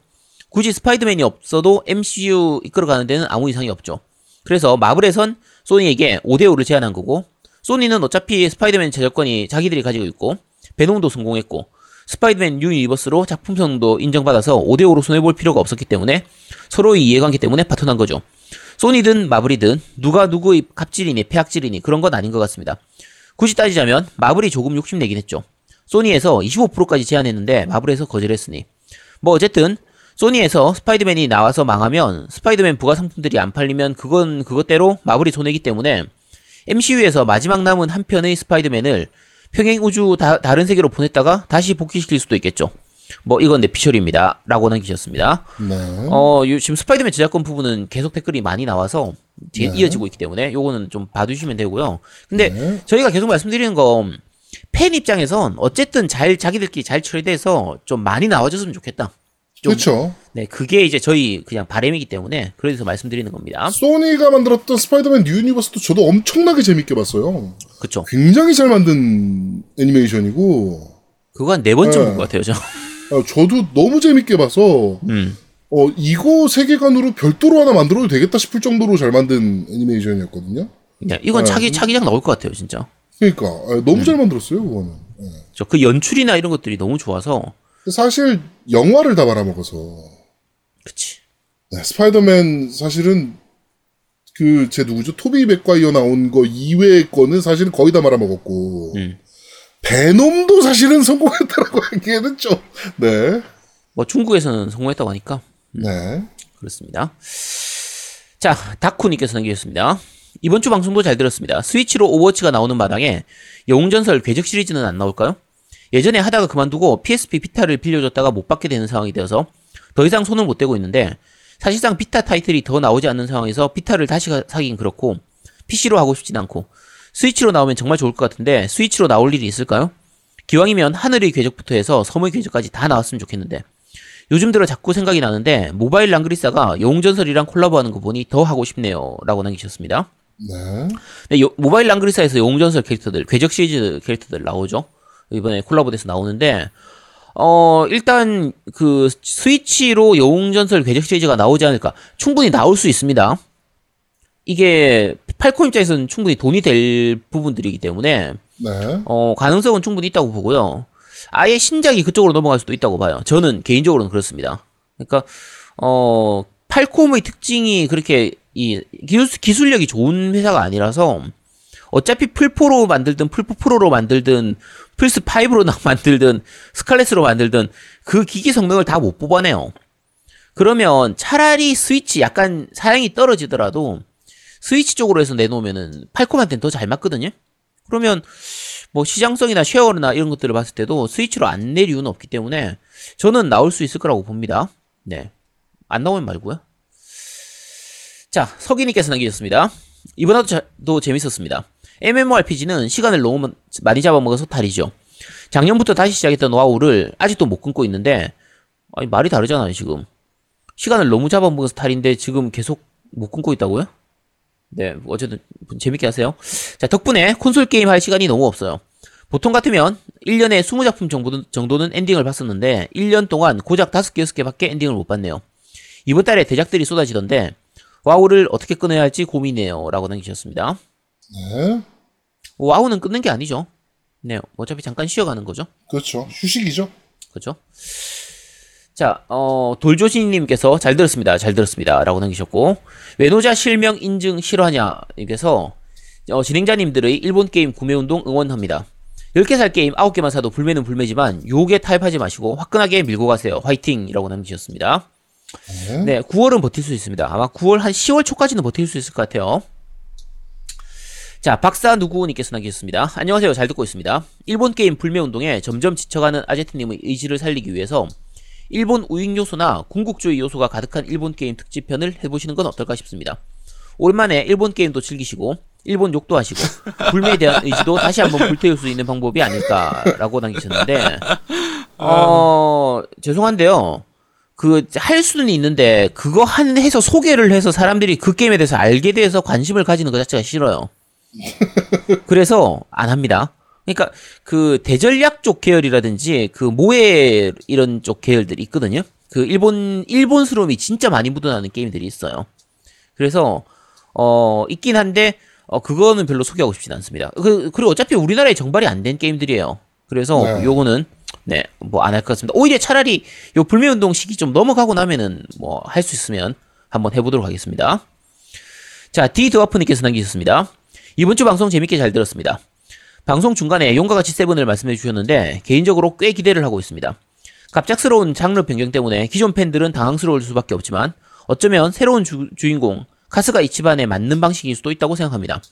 굳이 스파이더맨이 없어도 MCU 이끌어가는 데는 아무 이상이 없죠. 그래서 마블에선 소니에게 5대5를 제안한 거고 소니는 어차피 스파이더맨 제작권이 자기들이 가지고 있고 베놈도 성공했고 스파이더맨 유니버스로 작품성도 인정받아서 5대5로 손해볼 필요가 없었기 때문에 서로의 이해관계 때문에 파토난 거죠. 소니든 마블이든 누가 누구의 갑질이니 폐악질이니 그런 건 아닌 것 같습니다. 굳이 따지자면 마블이 조금 욕심내긴 했죠. 소니에서 25%까지 제안했는데 마블에서 거절했으니 뭐 어쨌든 소니에서 스파이더맨이 나와서 망하면 스파이더맨 부가 상품들이 안 팔리면 그건 그것대로 마블이 손해기 때문에 MCU에서 마지막 남은 한 편의 스파이더맨을 평행 우주 다, 다른 세계로 보냈다가 다시 복귀시킬 수도 있겠죠. 뭐 이건 내 피셜입니다. 라고 남기셨습니다. 네. 어, 요- 지금 스파이더맨 저작권 부분은 계속 댓글이 많이 나와서 뒤에 네. 이어지고 있기 때문에 요거는 좀 봐주시면 되고요. 근데 네. 저희가 계속 말씀드리는 건 팬 입장에선 어쨌든 잘 자기들끼리 잘 처리돼서 좀 많이 나와줬으면 좋겠다. 좀- 그렇죠. 네, 그게 이제 저희 그냥 바람이기 때문에 그래서 말씀드리는 겁니다. 소니가 만들었던 스파이더맨 뉴 유니버스도 저도 엄청나게 재밌게 봤어요. 그쵸. 굉장히 잘 만든 애니메이션이고, 그거 한 네 번째 네. 본것 같아요, 저. 아, 저도 너무 재밌게 봐서, 음. 어, 이거 세계관으로 별도로 하나 만들어도 되겠다 싶을 정도로 잘 만든 애니메이션이었거든요. 네, 이건 네. 차기, 차기작 나올 것 같아요, 진짜. 그러니까, 아, 너무 잘 만들었어요, 그거는. 예. 저그 연출이나 이런 것들이 너무 좋아서. 사실, 영화를 다 말아먹어서, 그치. 네, 스파이더맨 사실은, 그, 제 누구죠? 토비 맥과이어 나온 거 이외의 거는 사실은 거의 다 말아먹었고, 음. 베놈도 사실은 성공했다라고 하기에는 좀, 네. 뭐 중국에서는 성공했다고 하니까. 네. 그렇습니다. 자, 다쿠님께서 남기셨습니다. 이번 주 방송도 잘 들었습니다. 스위치로 오버워치가 나오는 마당에 영웅전설 궤적 시리즈는 안 나올까요? 예전에 하다가 그만두고 PSP 비타를 빌려줬다가 못 받게 되는 상황이 되어서 더 이상 손을 못 대고 있는데 사실상 비타 타이틀이 더 나오지 않는 상황에서 비타를 다시 가- 사긴 그렇고 PC로 하고 싶진 않고 스위치로 나오면 정말 좋을 것 같은데 스위치로 나올 일이 있을까요? 기왕이면 하늘의 궤적부터 해서 섬의 궤적까지 다 나왔으면 좋겠는데. 요즘 들어 자꾸 생각이 나는데 모바일 랑그리사가 영웅전설이랑 콜라보하는 거 보니 더 하고 싶네요. 라고 남기셨습니다. 네. 네, 요- 모바일 랑그리사에서 영웅전설 캐릭터들 궤적 시리즈 캐릭터들 나오죠. 이번에 콜라보돼서 나오는데 어 일단 그 스위치로 영웅전설 궤적 시리즈가 나오지 않을까. 충분히 나올 수 있습니다. 이게 팔콤 입장에서는 충분히 돈이 될 부분들이기 때문에 네. 어, 가능성은 충분히 있다고 보고요. 아예 신작이 그쪽으로 넘어갈 수도 있다고 봐요. 저는 개인적으로는 그렇습니다. 그러니까 어, 팔콤의 특징이 그렇게 이 기술, 기술력이 좋은 회사가 아니라서 어차피 플포로 만들든 플포 프로로 만들든 플스 5로 만들든 스칼렛으로 만들든 그 기기 성능을 다 못 뽑아내요. 그러면 차라리 스위치 약간 사양이 떨어지더라도 스위치 쪽으로 해서 내놓으면은 팔콤한테는 더 잘 맞거든요. 그러면 뭐 시장성이나 쉐어나 이런 것들을 봤을 때도 스위치로 안 낼 이유는 없기 때문에 저는 나올 수 있을 거라고 봅니다. 네. 안 나오면 말고요. 자, 서기님께서 남기셨습니다. 이번에도 재밌었습니다. MMORPG는 시간을 너무 마- 많이 잡아먹어서 탈이죠. 작년부터 다시 시작했던 와우를 아직도 못 끊고 있는데 아니 말이 다르잖아요 지금. 시간을 너무 잡아먹어서 탈인데 지금 계속 못 끊고 있다고요? 네, 어쨌든 재밌게 하세요. 자, 덕분에 콘솔 게임 할 시간이 너무 없어요. 보통 같으면 1년에 20작품 정도는, 엔딩을 봤었는데 1년 동안 고작 5개, 6개밖에 엔딩을 못 봤네요. 이번 달에 대작들이 쏟아지던데 와우를 어떻게 끊어야 할지 고민이에요. 라고 남기셨습니다. 네. 와우는 끊는 게 아니죠. 네, 어차피 잠깐 쉬어가는 거죠. 그렇죠. 휴식이죠. 그죠? 자, 어, 돌조신님께서 잘 들었습니다. 잘 들었습니다. 라고 남기셨고, 외노자 실명 인증 실화냐? 님께서, 어, 진행자님들의 일본 게임 구매 운동 응원합니다. 10개 살 게임 9개만 사도 불매는 불매지만, 요게 타입하지 마시고, 화끈하게 밀고 가세요. 화이팅! 이라고 남기셨습니다. 네. 네, 9월은 버틸 수 있습니다. 아마 9월 한 10월 초까지는 버틸 수 있을 것 같아요. 자, 박사 누구님께서 남기셨습니다. 안녕하세요. 잘 듣고 있습니다. 일본 게임 불매운동에 점점 지쳐가는 아제트님의 의지를 살리기 위해서 일본 우익 요소나 군국주의 요소가 가득한 일본 게임 특집편을 해보시는 건 어떨까 싶습니다. 오랜만에 일본 게임도 즐기시고 일본 욕도 하시고 불매에 대한 의지도 다시 한번 불태울 수 있는 방법이 아닐까라고 남기셨는데 어 죄송한데요. 그 할 수는 있는데 그거 한 해서 소개를 해서 사람들이 그 게임에 대해서 알게 돼서 관심을 가지는 것 자체가 싫어요. 그래서 안 합니다. 그러니까 그 대전략 쪽 계열이라든지 그 모해 이런 쪽 계열들이 있거든요. 그 일본 일본스러움이 진짜 많이 묻어나는 게임들이 있어요. 그래서 어 있긴 한데 어 그거는 별로 소개하고 싶진 않습니다. 그 그리고 어차피 우리나라에 정발이 안 된 게임들이에요. 그래서 네. 요거는 네 뭐 안 할 것 같습니다. 오히려 차라리 요 불매 운동 시기 좀 넘어가고 나면은 뭐 할 수 있으면 한번 해보도록 하겠습니다. 자 D 드와프님께서 남기셨습니다. 이번 주 방송 재밌게 잘 들었습니다. 방송 중간에 용과 같이 세븐을 말씀해 주셨는데 개인적으로 꽤 기대를 하고 있습니다. 갑작스러운 장르 변경 때문에 기존 팬들은 당황스러울 수밖에 없지만 어쩌면 새로운 주, 인공 카스가 이치반에 맞는 방식일 수도 있다고 생각합니다.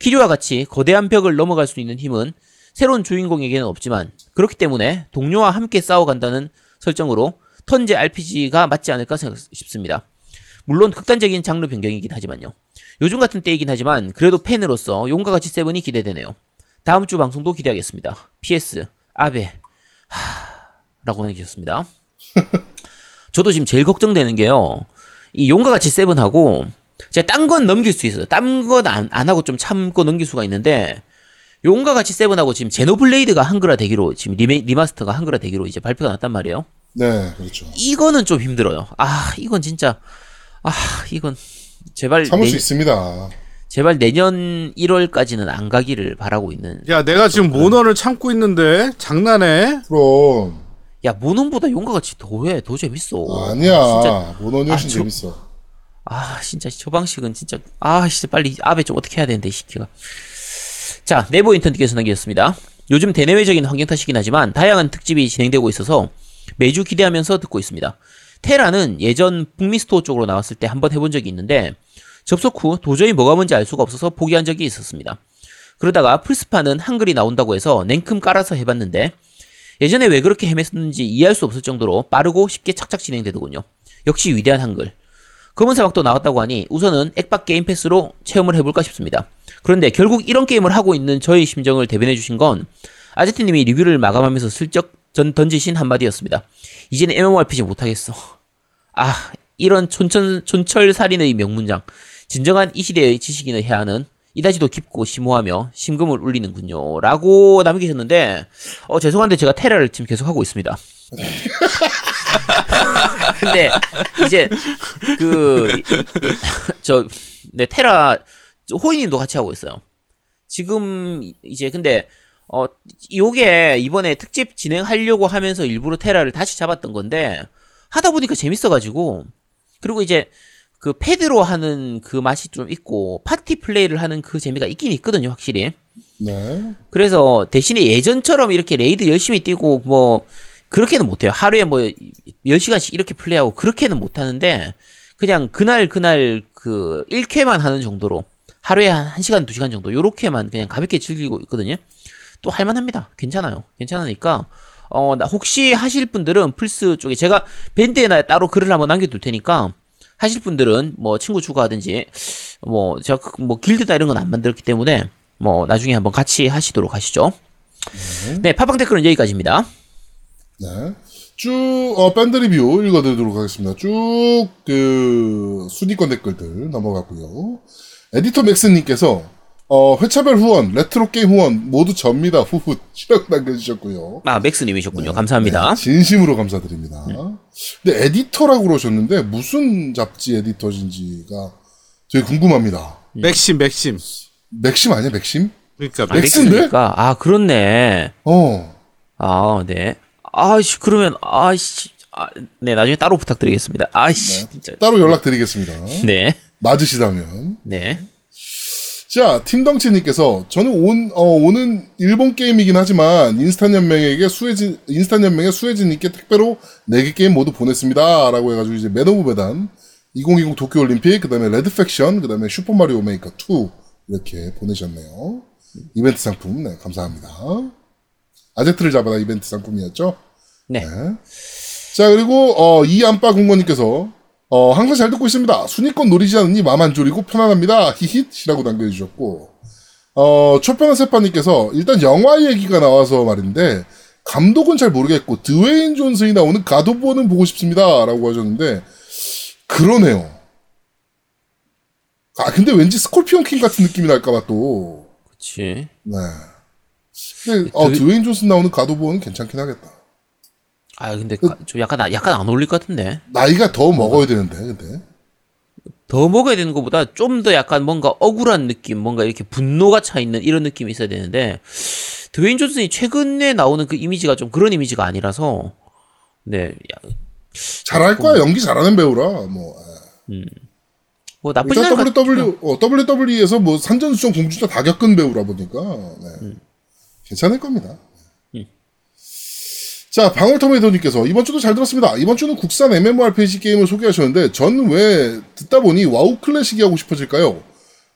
키류와 같이 거대한 벽을 넘어갈 수 있는 힘은 새로운 주인공에게는 없지만 그렇기 때문에 동료와 함께 싸워간다는 설정으로 턴제 RPG가 맞지 않을까 싶습니다. 물론 극단적인 장르 변경이긴 하지만요. 요즘 같은 때이긴 하지만 그래도 팬으로서 용과 같이 세븐이 기대되네요. 다음 주 방송도 기대하겠습니다. PS 아베 하... 라고 해주셨습니다. 저도 지금 제일 걱정되는 게요. 이 용과 같이 세븐하고 제가 딴 건 넘길 수 있어요. 딴 건 안 안 하고 좀 참고 넘길 수가 있는데 용과 같이 세븐하고 지금 제노블레이드가 한글화 되기로 지금 리메, 리마스터가 한글화 되기로 이제 발표가 났단 말이에요. 네, 그렇죠. 이거는 좀 힘들어요. 아 이건 진짜 아 이건 제발 참을 내, 수 있습니다. 제발 내년 1월까지는 안 가기를 바라고 있는. 야, 내가 지금 모너를 참고 있는데 장난해? 그럼 야 모논보다 용과 같이 더해 더 재밌어. 아니야. 진짜 모논이 훨씬 아, 저- 재밌어. 아 진짜 저 방식은 진짜 아 진짜 빨리 아베 좀 어떻게 해야 되는데 이 시키가 자 네버 인턴님께서 남기셨습니다 요즘 대내외적인 환경 탓이긴 하지만 다양한 특집이 진행되고 있어서 매주 기대하면서 듣고 있습니다 테라는 예전 북미 스토어 쪽으로 나왔을 때 한번 해본 적이 있는데 접속 후 도저히 뭐가 뭔지 알 수가 없어서 포기한 적이 있었습니다 그러다가 플스판은 한글이 나온다고 해서 냉큼 깔아서 해봤는데 예전에 왜 그렇게 헤맸는지 이해할 수 없을 정도로 빠르고 쉽게 착착 진행되더군요 역시 위대한 한글 검은 사막도 나왔다고 하니 우선은 액박 게임 패스로 체험을 해볼까 싶습니다. 그런데 결국 이런 게임을 하고 있는 저의 심정을 대변해 주신 건 아제트님이 리뷰를 마감하면서 슬쩍 전 던지신 한마디였습니다. 이제는 MMORPG 못하겠어. 아 이런 촌철, 촌철살인의 명문장 진정한 이 시대의 지식인을 해야 하는 이다지도 깊고 심오하며 심금을 울리는군요. 라고 남기셨는데 어 죄송한데 제가 테라를 지금 계속 하고 있습니다. 근데 이제 그 저 네 테라 호이님도 같이 하고 있어요. 지금 이제 근데 어 요게 이번에 특집 진행하려고 하면서 일부러 테라를 다시 잡았던 건데 하다 보니까 재밌어가지고 그리고 이제 그 패드로 하는 그 맛이 좀 있고 파티 플레이를 하는 그 재미가 있긴 있거든요 확실히. 네. 그래서 대신에 예전처럼 이렇게 raid 열심히 뛰고 뭐 그렇게는 못해요. 하루에 뭐 10시간씩 이렇게 플레이하고 그렇게는 못하는데 그냥 그날 그날 그 1쾌만 하는 정도로 하루에 한 1시간, 2시간 정도 요렇게만 그냥 가볍게 즐기고 있거든요. 또 할만합니다. 괜찮아요. 괜찮으니까 어, 나 혹시 하실 분들은 플스 쪽에 제가 밴드에나 따로 글을 한번 남겨둘 테니까 하실 분들은 뭐 친구 추가하든지 뭐 제가 그- 뭐 길드나 이런 건 안 만들었기 때문에 뭐 나중에 한번 같이 하시도록 하시죠. 네, 팟빵 댓글은 여기까지입니다. 네. 쭉, 어, 밴드 리뷰 읽어드리도록 하겠습니다. 쭉, 그, 순위권 댓글들 넘어가고요. 에디터 맥스님께서, 어, 회차별 후원, 레트로 게임 후원, 모두 접니다. 후후. 시라고 남겨주셨고요. 아, 맥스님이셨군요. 감사합니다. 네, 진심으로 감사드립니다. 근데 에디터라고 그러셨는데, 무슨 잡지 에디터신지가 되게 궁금합니다. 맥심, 맥심. 맥심 아니야, 맥심? 그러니까 아, 맥, 맥스인데? 맥스니까. 아, 그렇네. 어. 아, 네. 아씨, 그러면, 아씨, 아, 네, 나중에 따로 부탁드리겠습니다. 아씨, 진짜. 따로 연락드리겠습니다. 네, 맞으시다면. 네. 자, 팀덩치님께서 저는 온, 어, 오는 일본 게임이긴 하지만 인스탄 연맹에게 수혜진, 인스탄 연맹에 수혜진님께 택배로 4개 게임 모두 보냈습니다. 라고 해가지고 이제 맨 오브 메단, 2020 도쿄 올림픽, 그 다음에 레드 팩션, 그 다음에 슈퍼 마리오 메이커 2 이렇게 보내셨네요. 이벤트 상품, 네, 감사합니다. 아제트를 잡아라 이벤트 상품이었죠? 네. 자, 그리고, 어, 이 안빠 공무원님께서, 어, 항상 잘 듣고 있습니다. 순위권 노리지 않으니 마음 안 졸이고 편안합니다. 히힛이라고 남겨주셨고, 어, 초편한 세파님께서, 일단 영화 얘기가 나와서 말인데, 감독은 잘 모르겠고, 드웨인 존슨이 나오는 갓오브워는 보고 싶습니다. 라고 하셨는데, 그러네요. 아, 근데 왠지 스콜피온 킹 같은 느낌이 날까봐 또, 그치. 네. 근데, 어, 드- 드웨인 존슨 나오는 갓오브워는 괜찮긴 하겠다. 아, 근데, 가- 좀 약간, 아- 약간 안 어울릴 것 같은데. 나이가 더 먹어야 되는데, 근데. 더 먹어야 되는 것보다 좀 더 약간 뭔가 억울한 느낌, 뭔가 이렇게 분노가 차 있는 이런 느낌이 있어야 되는데, 드웨인 존슨이 최근에 나오는 그 이미지가 좀 그런 이미지가 아니라서, 네, 야, 잘할 거야. 연기 잘하는 배우라. 뭐. 뭐 나쁘지 일단 않을 것 같아요. WW, 어, WWE에서 뭐 산전수전 공중전 다 겪은 배우라 보니까. 네. 괜찮을 겁니다. 자, 방울토마토님께서 이번 주도 잘 들었습니다. 이번 주는 국산 MMORPG 게임을 소개하셨는데 전 왜 듣다 보니 와우 클래식이 하고 싶어질까요?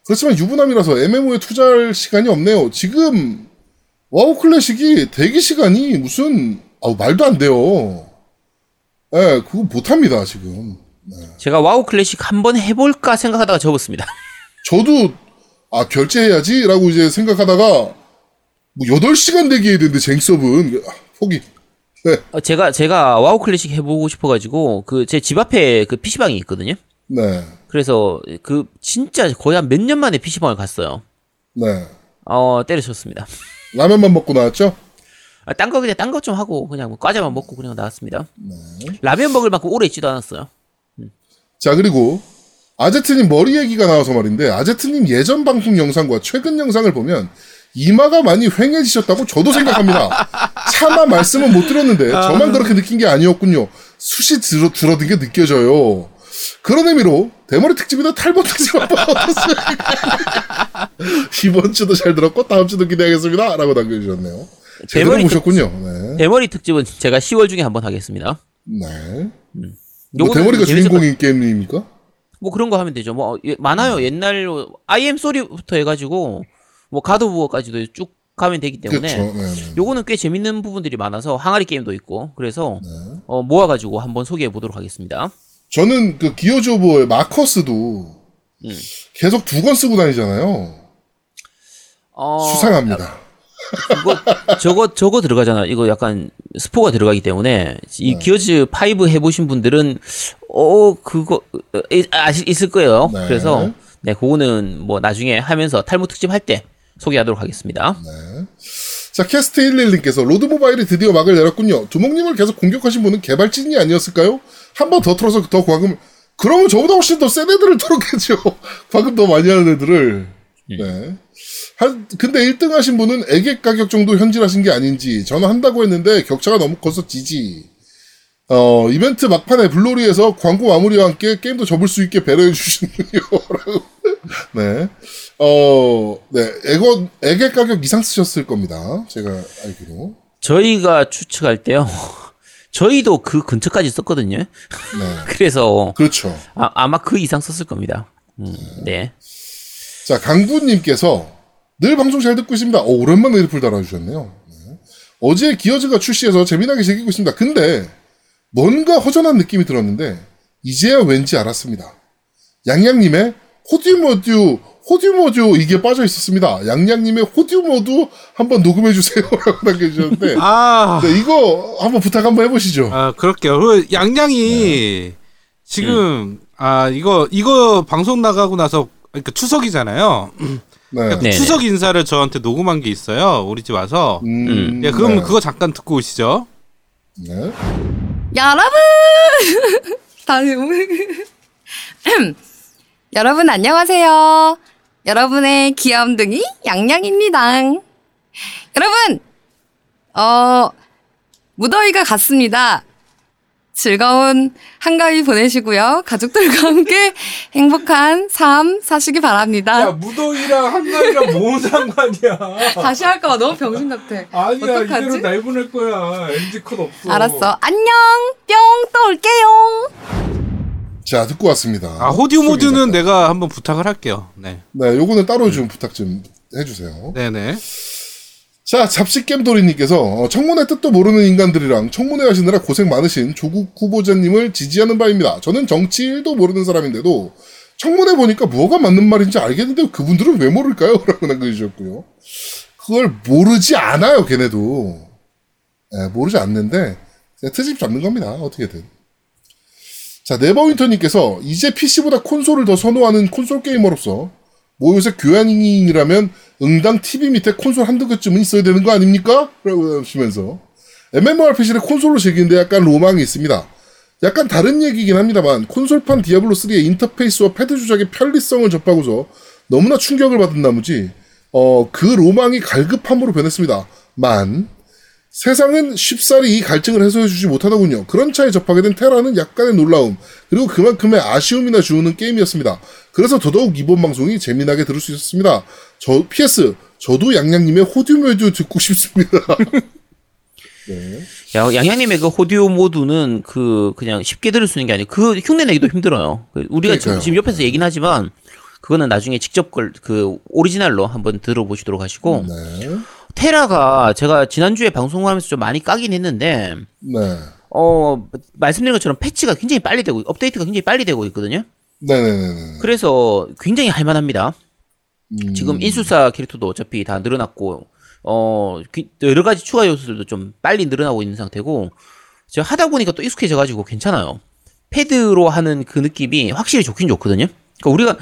그렇지만 유부남이라서 MMO에 투자할 시간이 없네요. 지금 와우 클래식이 대기 시간이 무슨 아우 말도 안 돼요. 예, 그거 못 합니다, 지금. 제가 와우 클래식 한번 해 볼까 생각하다가 접었습니다. 저도, 아, 결제해야지라고 이제 생각하다가, 뭐, 8시간 대기 해야 되는데, 쟁섭은. 아, 포기. 네, 어, 제가 제가 와우 클래식 해보고 싶어가지고 그 제 집 앞에 그 PC방이 있거든요. 네, 그래서 그 진짜 거의 한 몇 년 만에 PC방을 갔어요. 네. 어 때려쳤습니다. 라면만 먹고 나왔죠? 아, 딴거 그냥 딴것좀 하고 그냥 뭐 과자만 먹고 그냥 나왔습니다. 라면 먹을 만큼 오래 있지도 않았어요. 자, 그리고, 아제트님 머리 얘기가 나와서 말인데, 아제트님 예전 방송 영상과 최근 영상을 보면, 이마가 많이 휑해지셨다고 저도 생각합니다. 차마 말씀은 못 드렸는데, 저만 그렇게 느낀 게 아니었군요. 숱이 들어, 줄어든 게 느껴져요. 그런 의미로, 대머리 특집이나 탈모 특집 한번 어떻습니까? 이번 주도 잘 들었고, 다음 주도 기대하겠습니다. 라고 남겨주셨네요. 제대로 대머리 보셨군요. 네. 대머리 특집은 제가 10월 중에 한번 하겠습니다. 네. 뭐 요거는 대머리가 주인공인 게임입니까? 뭐 그런 거 하면 되죠. 뭐 예, 많아요. 옛날로 IM 소리부터 해가지고 뭐 가드 부어까지도 쭉 가면 되기 때문에 그렇죠. 네, 네. 요거는 꽤 재밌는 부분들이 많아서 항아리 게임도 있고 그래서 어, 모아가지고 한번 소개해 보도록 하겠습니다. 저는 그 기어즈 오브의 마커스도 음. 계속 두 권 쓰고 다니잖아요. 어, 수상합니다. 그거 저거 저거 들어가잖아. 이거 약간 스포가 들어가기 때문에 이 기어즈 5 해보신 분들은 어 그거 아실 있을 거예요. 네. 그래서 네 그거는 뭐 나중에 하면서 탈모 특집 할 때 소개하도록 하겠습니다. 자, 캐스트 11님께서 로드 모바일이 드디어 막을 내렸군요. 두목님을 계속 공격하신 분은 개발진이 아니었을까요? 한 번 더 틀어서 더 과금, 그러면 저보다 훨씬 더 센 애들을 틀었겠죠. 과금 더 많이 하는 애들을. 네. 한, 근데 1등 하신 분은 애객 가격 정도 현질하신 게 아닌지, 저는 한다고 했는데 격차가 너무 커서 GG. 어, 이벤트 막판에 블로리에서 광고 마무리와 함께 게임도 접을 수 있게 배려해 주시는군요. 라고. 네. 어, 네. 애거, 애객 가격 이상 쓰셨을 겁니다. 제가 알기로. 저희가 추측할 때요. 저희도 그 근처까지 썼거든요. 네. 그래서 그렇죠. 아, 마그 이상 썼을 겁니다. 음, 네. 자, 강구님께서 늘 방송 잘 듣고 있습니다. 어, 오랜만에 리플 달아주셨네요. 네. 어제 기어즈가 출시해서 재미나게 즐기고 있습니다. 근데 뭔가 허전한 느낌이 들었는데 이제야 왠지 알았습니다. 양양님의 호듀모듀 호듀모듀 이게 빠져 있었습니다. 양양님의 호듀모듀 한번 녹음해 주세요라고 남겨주셨는데 아, 네, 이거 한번 부탁 한번 해보시죠. 아 그럴게요. 그 양양이 지금 아 이거 이거 방송 나가고 나서 그러니까 추석이잖아요. 네. 네. 추석 인사를 저한테 녹음한 게 있어요. 우리 집 와서. 음, 예, 그럼 네. 그거 잠깐 듣고 오시죠. 네. 여러분! 다시 여러분 안녕하세요. 여러분의 귀염둥이 양양입니다. 여러분, 어, 무더위가 갔습니다. 즐거운 한가위 보내시고요. 가족들과 함께 행복한 삶 사시기 바랍니다. 무더위랑 한가위랑 뭔 상관이야? 다시 할까봐 너무 병신 같아. 아니야 어떡하지? 이대로 날 보낼 거야. NG 컷 없어. 알았어. 안녕! 뿅! 또 올게요! 자 듣고 왔습니다. 아 호듀 모드는. 내가 한번 부탁을 할게요. 네, 네, 요거는 따로 좀 부탁 좀 해주세요. 네네. 자, 잡식겜돌이님께서 어, 청문회 뜻도 모르는 인간들이랑 청문회 하시느라 고생 많으신 조국 후보자님을 지지하는 바입니다. 저는 정치 1도 모르는 사람인데도 청문회 보니까 뭐가 맞는 말인지 알겠는데 그분들은 왜 모를까요? 라고 남겨주셨고요. 그걸 모르지 않아요, 걔네도. 예, 모르지 않는데 트집 잡는 겁니다. 어떻게든. 자, 네버윈터님께서 이제 PC보다 콘솔을 더 선호하는 콘솔 게이머로서 뭐 요새 교양인이라면 응당 TV 밑에 콘솔 한두 개쯤은 있어야 되는 거 아닙니까? 라고 하시면서 MMORPG를 콘솔로 즐기는데 약간 로망이 있습니다. 약간 다른 얘기긴 합니다만 콘솔판 디아블로3의 인터페이스와 패드 조작의 편리성을 접하고서 너무나 충격을 받은 나머지 어, 그 로망이 갈급함으로 변했습니다. 만 세상은 쉽사리 이 갈증을 해소해주지 못하더군요. 그런 차에 접하게 된 테라는 약간의 놀라움, 그리고 그만큼의 아쉬움이나 주는 게임이었습니다. 그래서 더더욱 이번 방송이 재미나게 들을 수 있었습니다. 저, PS, 저도 양양님의 호듀메듀 듣고 싶습니다. 네. 야, 양양님의 그 호디오 모드는 그 그냥 쉽게 들을 수 있는 게 아니고 그 흉내 내기도 힘들어요. 그 우리가 지금. 지금 옆에서 얘기는 하지만 그거는 나중에 직접 걸 그 오리지널로 한번 들어보시도록 하시고 네. 테라가 제가 지난주에 방송을 하면서 좀 많이 까긴 했는데 네. 어, 말씀드린 것처럼 패치가 굉장히 빨리 되고, 업데이트가 굉장히 빨리 되고 있거든요. 네네네. 그래서 굉장히 할만합니다. 음. 지금 인수사 캐릭터도 어차피 다 늘어났고, 어, 그- 여러 가지 추가 요소들도 좀 빨리 늘어나고 있는 상태고, 제가 하다 보니까 또 익숙해져가지고 괜찮아요. 패드로 하는 그 느낌이 확실히 좋긴 좋거든요. 그러니까 우리가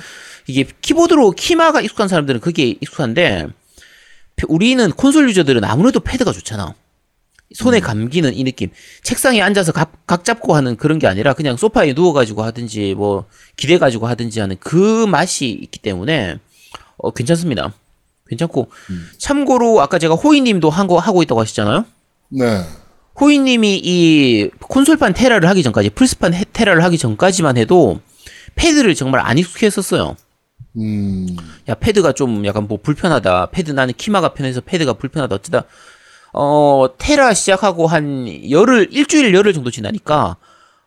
이게 키보드로 키마가 익숙한 사람들은 그게 익숙한데, 패- 우리는 콘솔 유저들은 아무래도 패드가 좋잖아. 손에 감기는 이 느낌. 책상에 앉아서 각, 각 잡고 하는 그런 게 아니라 그냥 소파에 누워가지고 하든지 뭐 기대가지고 하든지 하는 그 맛이 있기 때문에 어, 괜찮습니다. 괜찮고 참고로 아까 제가 호이님도 한 거 하고 있다고 하셨잖아요. 네. 호이님이 이 콘솔판 테라를 하기 전까지 플스판 해- 테라를 하기 전까지만 해도 패드를 정말 안 익숙했었어요. 음. 야 패드가 좀 약간 뭐 불편하다. 패드 나는 키마가 편해서 패드가 불편하다. 어쩌다 어 테라 시작하고 한 열흘 일주일 열흘 정도 지나니까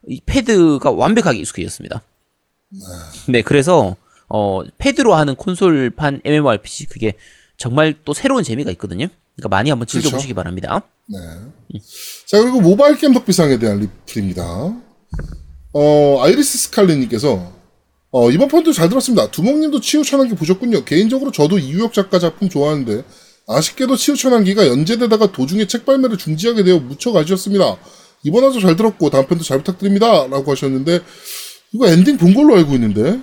이 패드가 완벽하게 익숙해졌습니다. 네, 그래서 어 패드로 하는 콘솔판 MMORPG 그게 정말 또 새로운 재미가 있거든요. 그러니까 많이 한번 그렇죠. 즐겨보시기 바랍니다. 네. 자, 그리고 모바일 게임 덕비상에 대한 리플입니다. 어, 아이리스 스칼리님께서, 어, 이번 편도 잘 들었습니다. 두목님도 치우 천왕기 보셨군요. 개인적으로 저도 이우혁 작가 작품 좋아하는데, 아쉽게도 치우 천왕기가 연재되다가 도중에 책 발매를 중지하게 되어 무척 아쉬웠습니다. 이번 화도 잘 들었고, 다음 편도 잘 부탁드립니다. 라고 하셨는데, 이거 엔딩 본 걸로 알고 있는데,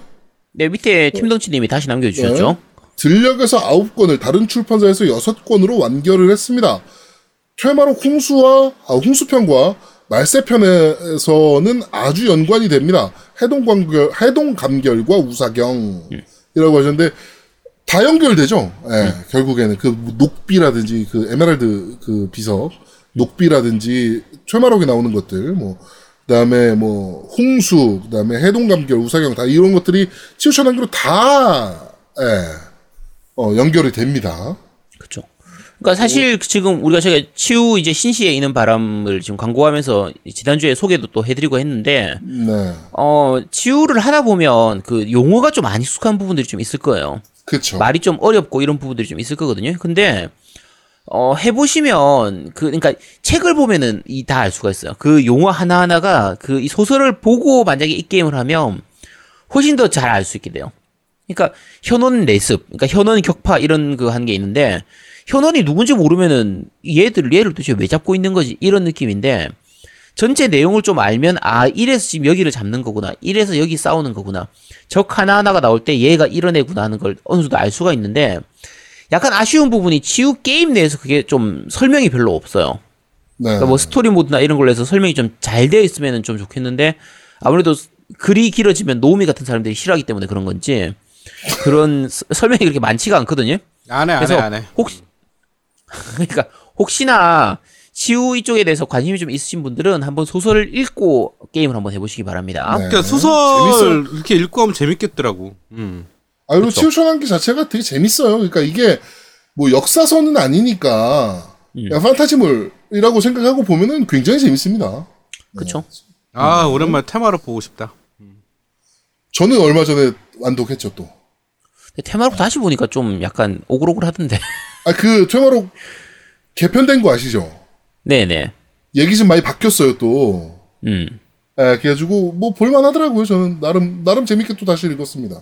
네, 밑에 팀덩치님이 다시 남겨주셨죠. 들녘에서 9권을 다른 출판사에서 6권으로 완결을 했습니다. 퇴마록 홍수와 아, 홍수편과 말세편에서는 아주 연관이 됩니다. 해동 감결 해동 감결과 우사경이라고 하셨는데 다 연결되죠. 예, 결국에는 그 녹비라든지 그 에메랄드 그 비석 녹비라든지 퇴마록에 나오는 것들 뭐 그 다음에 뭐 홍수 그 다음에 해동 감결 우사경 다 이런 것들이 치우천한기로 다 예. 어, 연결이 됩니다. 그러니까 사실 지금 우리가 제가 치우 이제 신시에 있는 바람을 지금 광고하면서 지난주에 소개도 또 해드리고 했는데 네. 어 치우를 하다 보면 그 용어가 좀 안 익숙한 부분들이 좀 있을 거예요. 그쵸. 말이 좀 어렵고 이런 부분들이 좀 있을 거거든요. 근데 어 해보시면 그 그러니까 책을 보면은 이 다 알 수가 있어요. 그 용어 하나 하나가 그 이 소설을 보고 만약에 이 게임을 하면 훨씬 더 잘 알 수 있게 돼요. 그러니까 현원 레습, 그러니까 현원 격파 이런 그 한 게 있는데 현원이 누군지 모르면은 얘들 얘를 도대체 왜 잡고 있는 거지 이런 느낌인데 전체 내용을 좀 알면 아 이래서 지금 여기를 잡는 거구나 이래서 여기 싸우는 거구나 적 하나하나가 나올 때 얘가 이런 애구나 하는 걸 어느 정도 알 수가 있는데 약간 아쉬운 부분이 치우 게임 내에서 그게 좀 설명이 별로 없어요. 네. 그러니까 뭐 스토리 모드나 이런 걸로 해서 설명이 좀 잘 되어 있으면 좀 좋겠는데 아무래도 글이 길어지면 노우미 같은 사람들이 싫어하기 때문에 그런 건지 그런 서- 설명이 그렇게 많지가 않거든요. 안 해, 안 해, 안 해. 혹시 그러니까 혹시나 치우 이쪽에 대해서 관심이 좀 있으신 분들은 한번 소설을 읽고 게임을 한번 해보시기 바랍니다. 네. 그러니까 소설 이렇게 읽고 하면 재밌겠더라고. 음. 아, 그리고 그쵸. 치우천한기 자체가 되게 재밌어요. 그러니까 이게 뭐 역사서는 아니니까 음. 그냥 판타지물이라고 생각하고 보면은 굉장히 재밌습니다. 그렇죠. 아, 오랜만에 테마로 보고 싶다. 저는 얼마 전에 완독했죠 또. 테마로 다시 보니까 좀 약간 오글오글하던데. 아, 그 퇴마록 개편된 거 아시죠? 네네. 얘기 좀 많이 바뀌었어요 또. 음. 예, 그래가지고 뭐 볼만하더라고요. 저는 나름 나름 재밌게 또 다시 읽었습니다.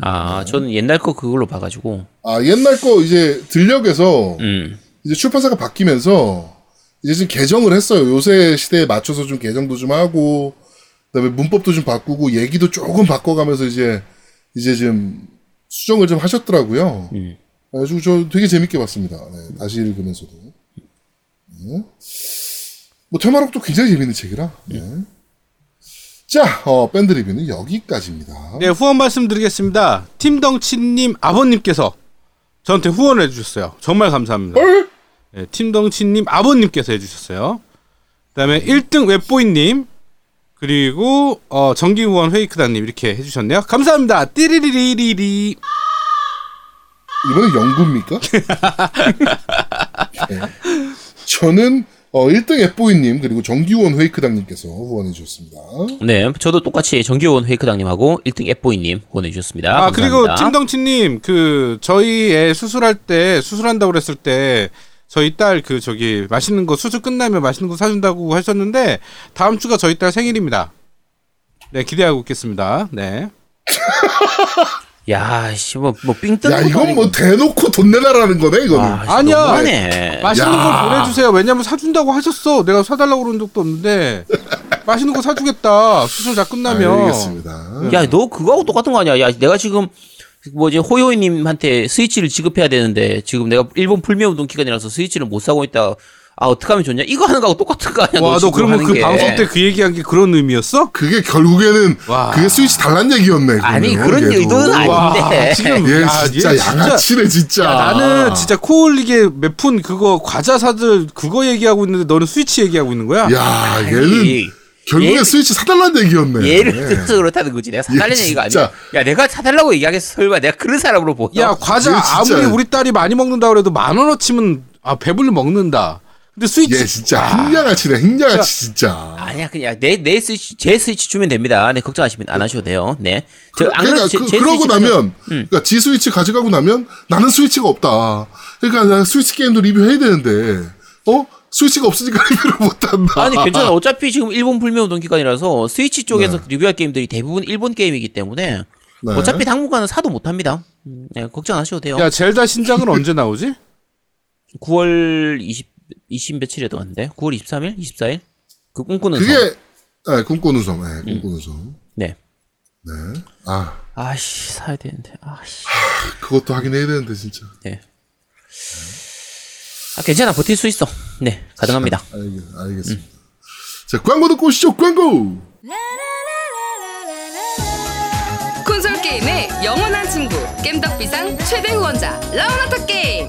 아, 저는 옛날 거 그걸로 봐가지고. 아 옛날 거 이제 들녘에서 음. 이제 출판사가 바뀌면서 이제 좀 개정을 했어요. 요새 시대에 맞춰서 좀 개정도 좀 하고 그다음에 문법도 좀 바꾸고 얘기도 조금 바꿔가면서 이제 이제 좀 수정을 좀 하셨더라고요. 음. 그래가지고 저 되게 재밌게 봤습니다. 네, 다시 읽으면서도. 네. 뭐 테마록도 굉장히 재밌는 책이라. 네. 자, 어, 밴드 리뷰는 여기까지입니다. 네, 후원 말씀드리겠습니다. 팀덩치님 아버님께서 저한테 후원을 해주셨어요. 정말 감사합니다. 헐? 네, 팀덩치님 아버님께서 해주셨어요. 그다음에 1등 웹보이님 그리고 어, 정기 후원 회이크다님 이렇게 해주셨네요. 감사합니다. 띠리리리리리. 이번엔 영구입니까? 네. 저는 어, 1등 앱보이님 그리고 정기원 회이크당님께서 후원해 주셨습니다. 네, 저도 똑같이 정기원 회이크당님하고 1등 앱보이님 후원해 주셨습니다. 아 그리고 감사합니다. 팀덩치님 그 저희 애 수술할 때 수술한다고 그랬을 때 저희 딸 그 저기 맛있는 거 수술 끝나면 맛있는 거 사준다고 하셨는데 다음 주가 저희 딸 생일입니다. 네 기대하고 있겠습니다. 네. 야, 씨, 뭐, 뭐, 삥 뜨는 야 이건. 뭐 대놓고 돈 내놔라는 거네 이거는. 아. 너무하네. 맛있는 야. 걸 보내주세요. 왜냐면 사준다고 하셨어. 내가 사달라고 그런 적도 없는데 맛있는 거 사주겠다. 수술 다 끝나면. 알겠습니다. 야, 너 그거하고 똑같은 거 아니야? 야, 내가 지금 뭐지 호요이님한테 스위치를 지급해야 되는데 지금 내가 일본 불매 운동 기간이라서 스위치를 못 사고 있다. 아 어떻게 하면 좋냐? 이거 하는 거하고 똑같은 거 아니야? 와, 너 지금 그러면 그 게. 방송 때 그 얘기한 게 그런 의미였어? 그게 결국에는 와. 그게 스위치 달란 얘기였네. 아니 그러면, 그런 얘도. 의도는 아닌데. 지금 얘 야, 진짜 얘 양아치네 진짜. 야, 나는 진짜 코올리게 몇푼 그거 과자 사들 그거 얘기하고 있는데 너는 스위치 얘기하고 있는 거야? 야 얘는 아니, 결국에 얘- 스위치 사달란 얘기였네. 예를 네. 들어서 그렇다는 거지. 내가 사달라는 얘 얘기가. 아니야. 야 내가 사달라고 얘기하겠어. 설마 내가 그런 사람으로 보여? 야 과자 아무리 우리 딸이 많이 먹는다 그래도 만 원어치면 아 배불리 먹는다. 근데 스위치 얘 진짜 행양아치네 행양아치 진짜. 아니야 그냥 내 내 스위치 제 스위치 주면 됩니다. 네 걱정하시면 안 하셔도 돼요. 네. 저 안 그러니까 그래도 제, 그, 제 그러고 스위치는- 나면 그러니까 지 스위치 가져가고 나면 나는 스위치가 없다. 그러니까 나 스위치 게임도 리뷰해야 되는데 어 스위치가 없으니까 리뷰를 못한다. 아니 괜찮아. 어차피 지금 일본 불매 운동 기간이라서 스위치 쪽에서 네. 리뷰할 게임들이 대부분 일본 게임이기 때문에 네. 어차피 당분간은 사도 못 합니다. 음, 네, 걱정 안 하셔도 돼요. 야 젤다 신작은 언제 나오지? 9월 20, 20 며칠에도 왔는데 9월 23일, 24일 그 꿈꾸는 그게 섬. 네, 꿈꾸는 섬, 네, 꿈꾸는 섬. 네. 네. 아 아씨 사야 되는데 아씨. 그것도 하긴 해야 되는데 진짜. 네. 아 괜찮아 버틸 수 있어. 네 가능합니다. 알겠, 알겠습니다. 자 광고 듣고 오시죠 광고. 콘솔 게임의 영원한 친구 겜덕비상 최대 후원자 라운하터 게임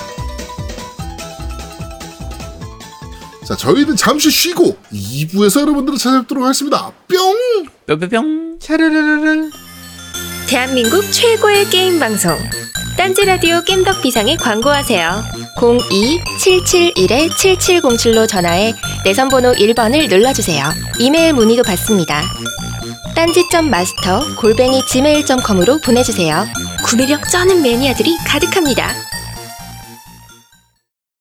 자 저희는 잠시 쉬고 2부에서 여러분들을 찾아뵙도록 하겠습니다. 뿅. 뿅뿅뿅. 차르르르르. 대한민국 최고의 게임 방송 딴지 라디오 겜덕 비상에 광고하세요. 02-771-7707로 전화해 내선 번호 1번을 눌러 주세요. 이메일 문의도 받습니다. 딴지점 마스터 골뱅이 gmail.com으로 보내주세요. 구매력 쩌는 매니아들이 가득합니다.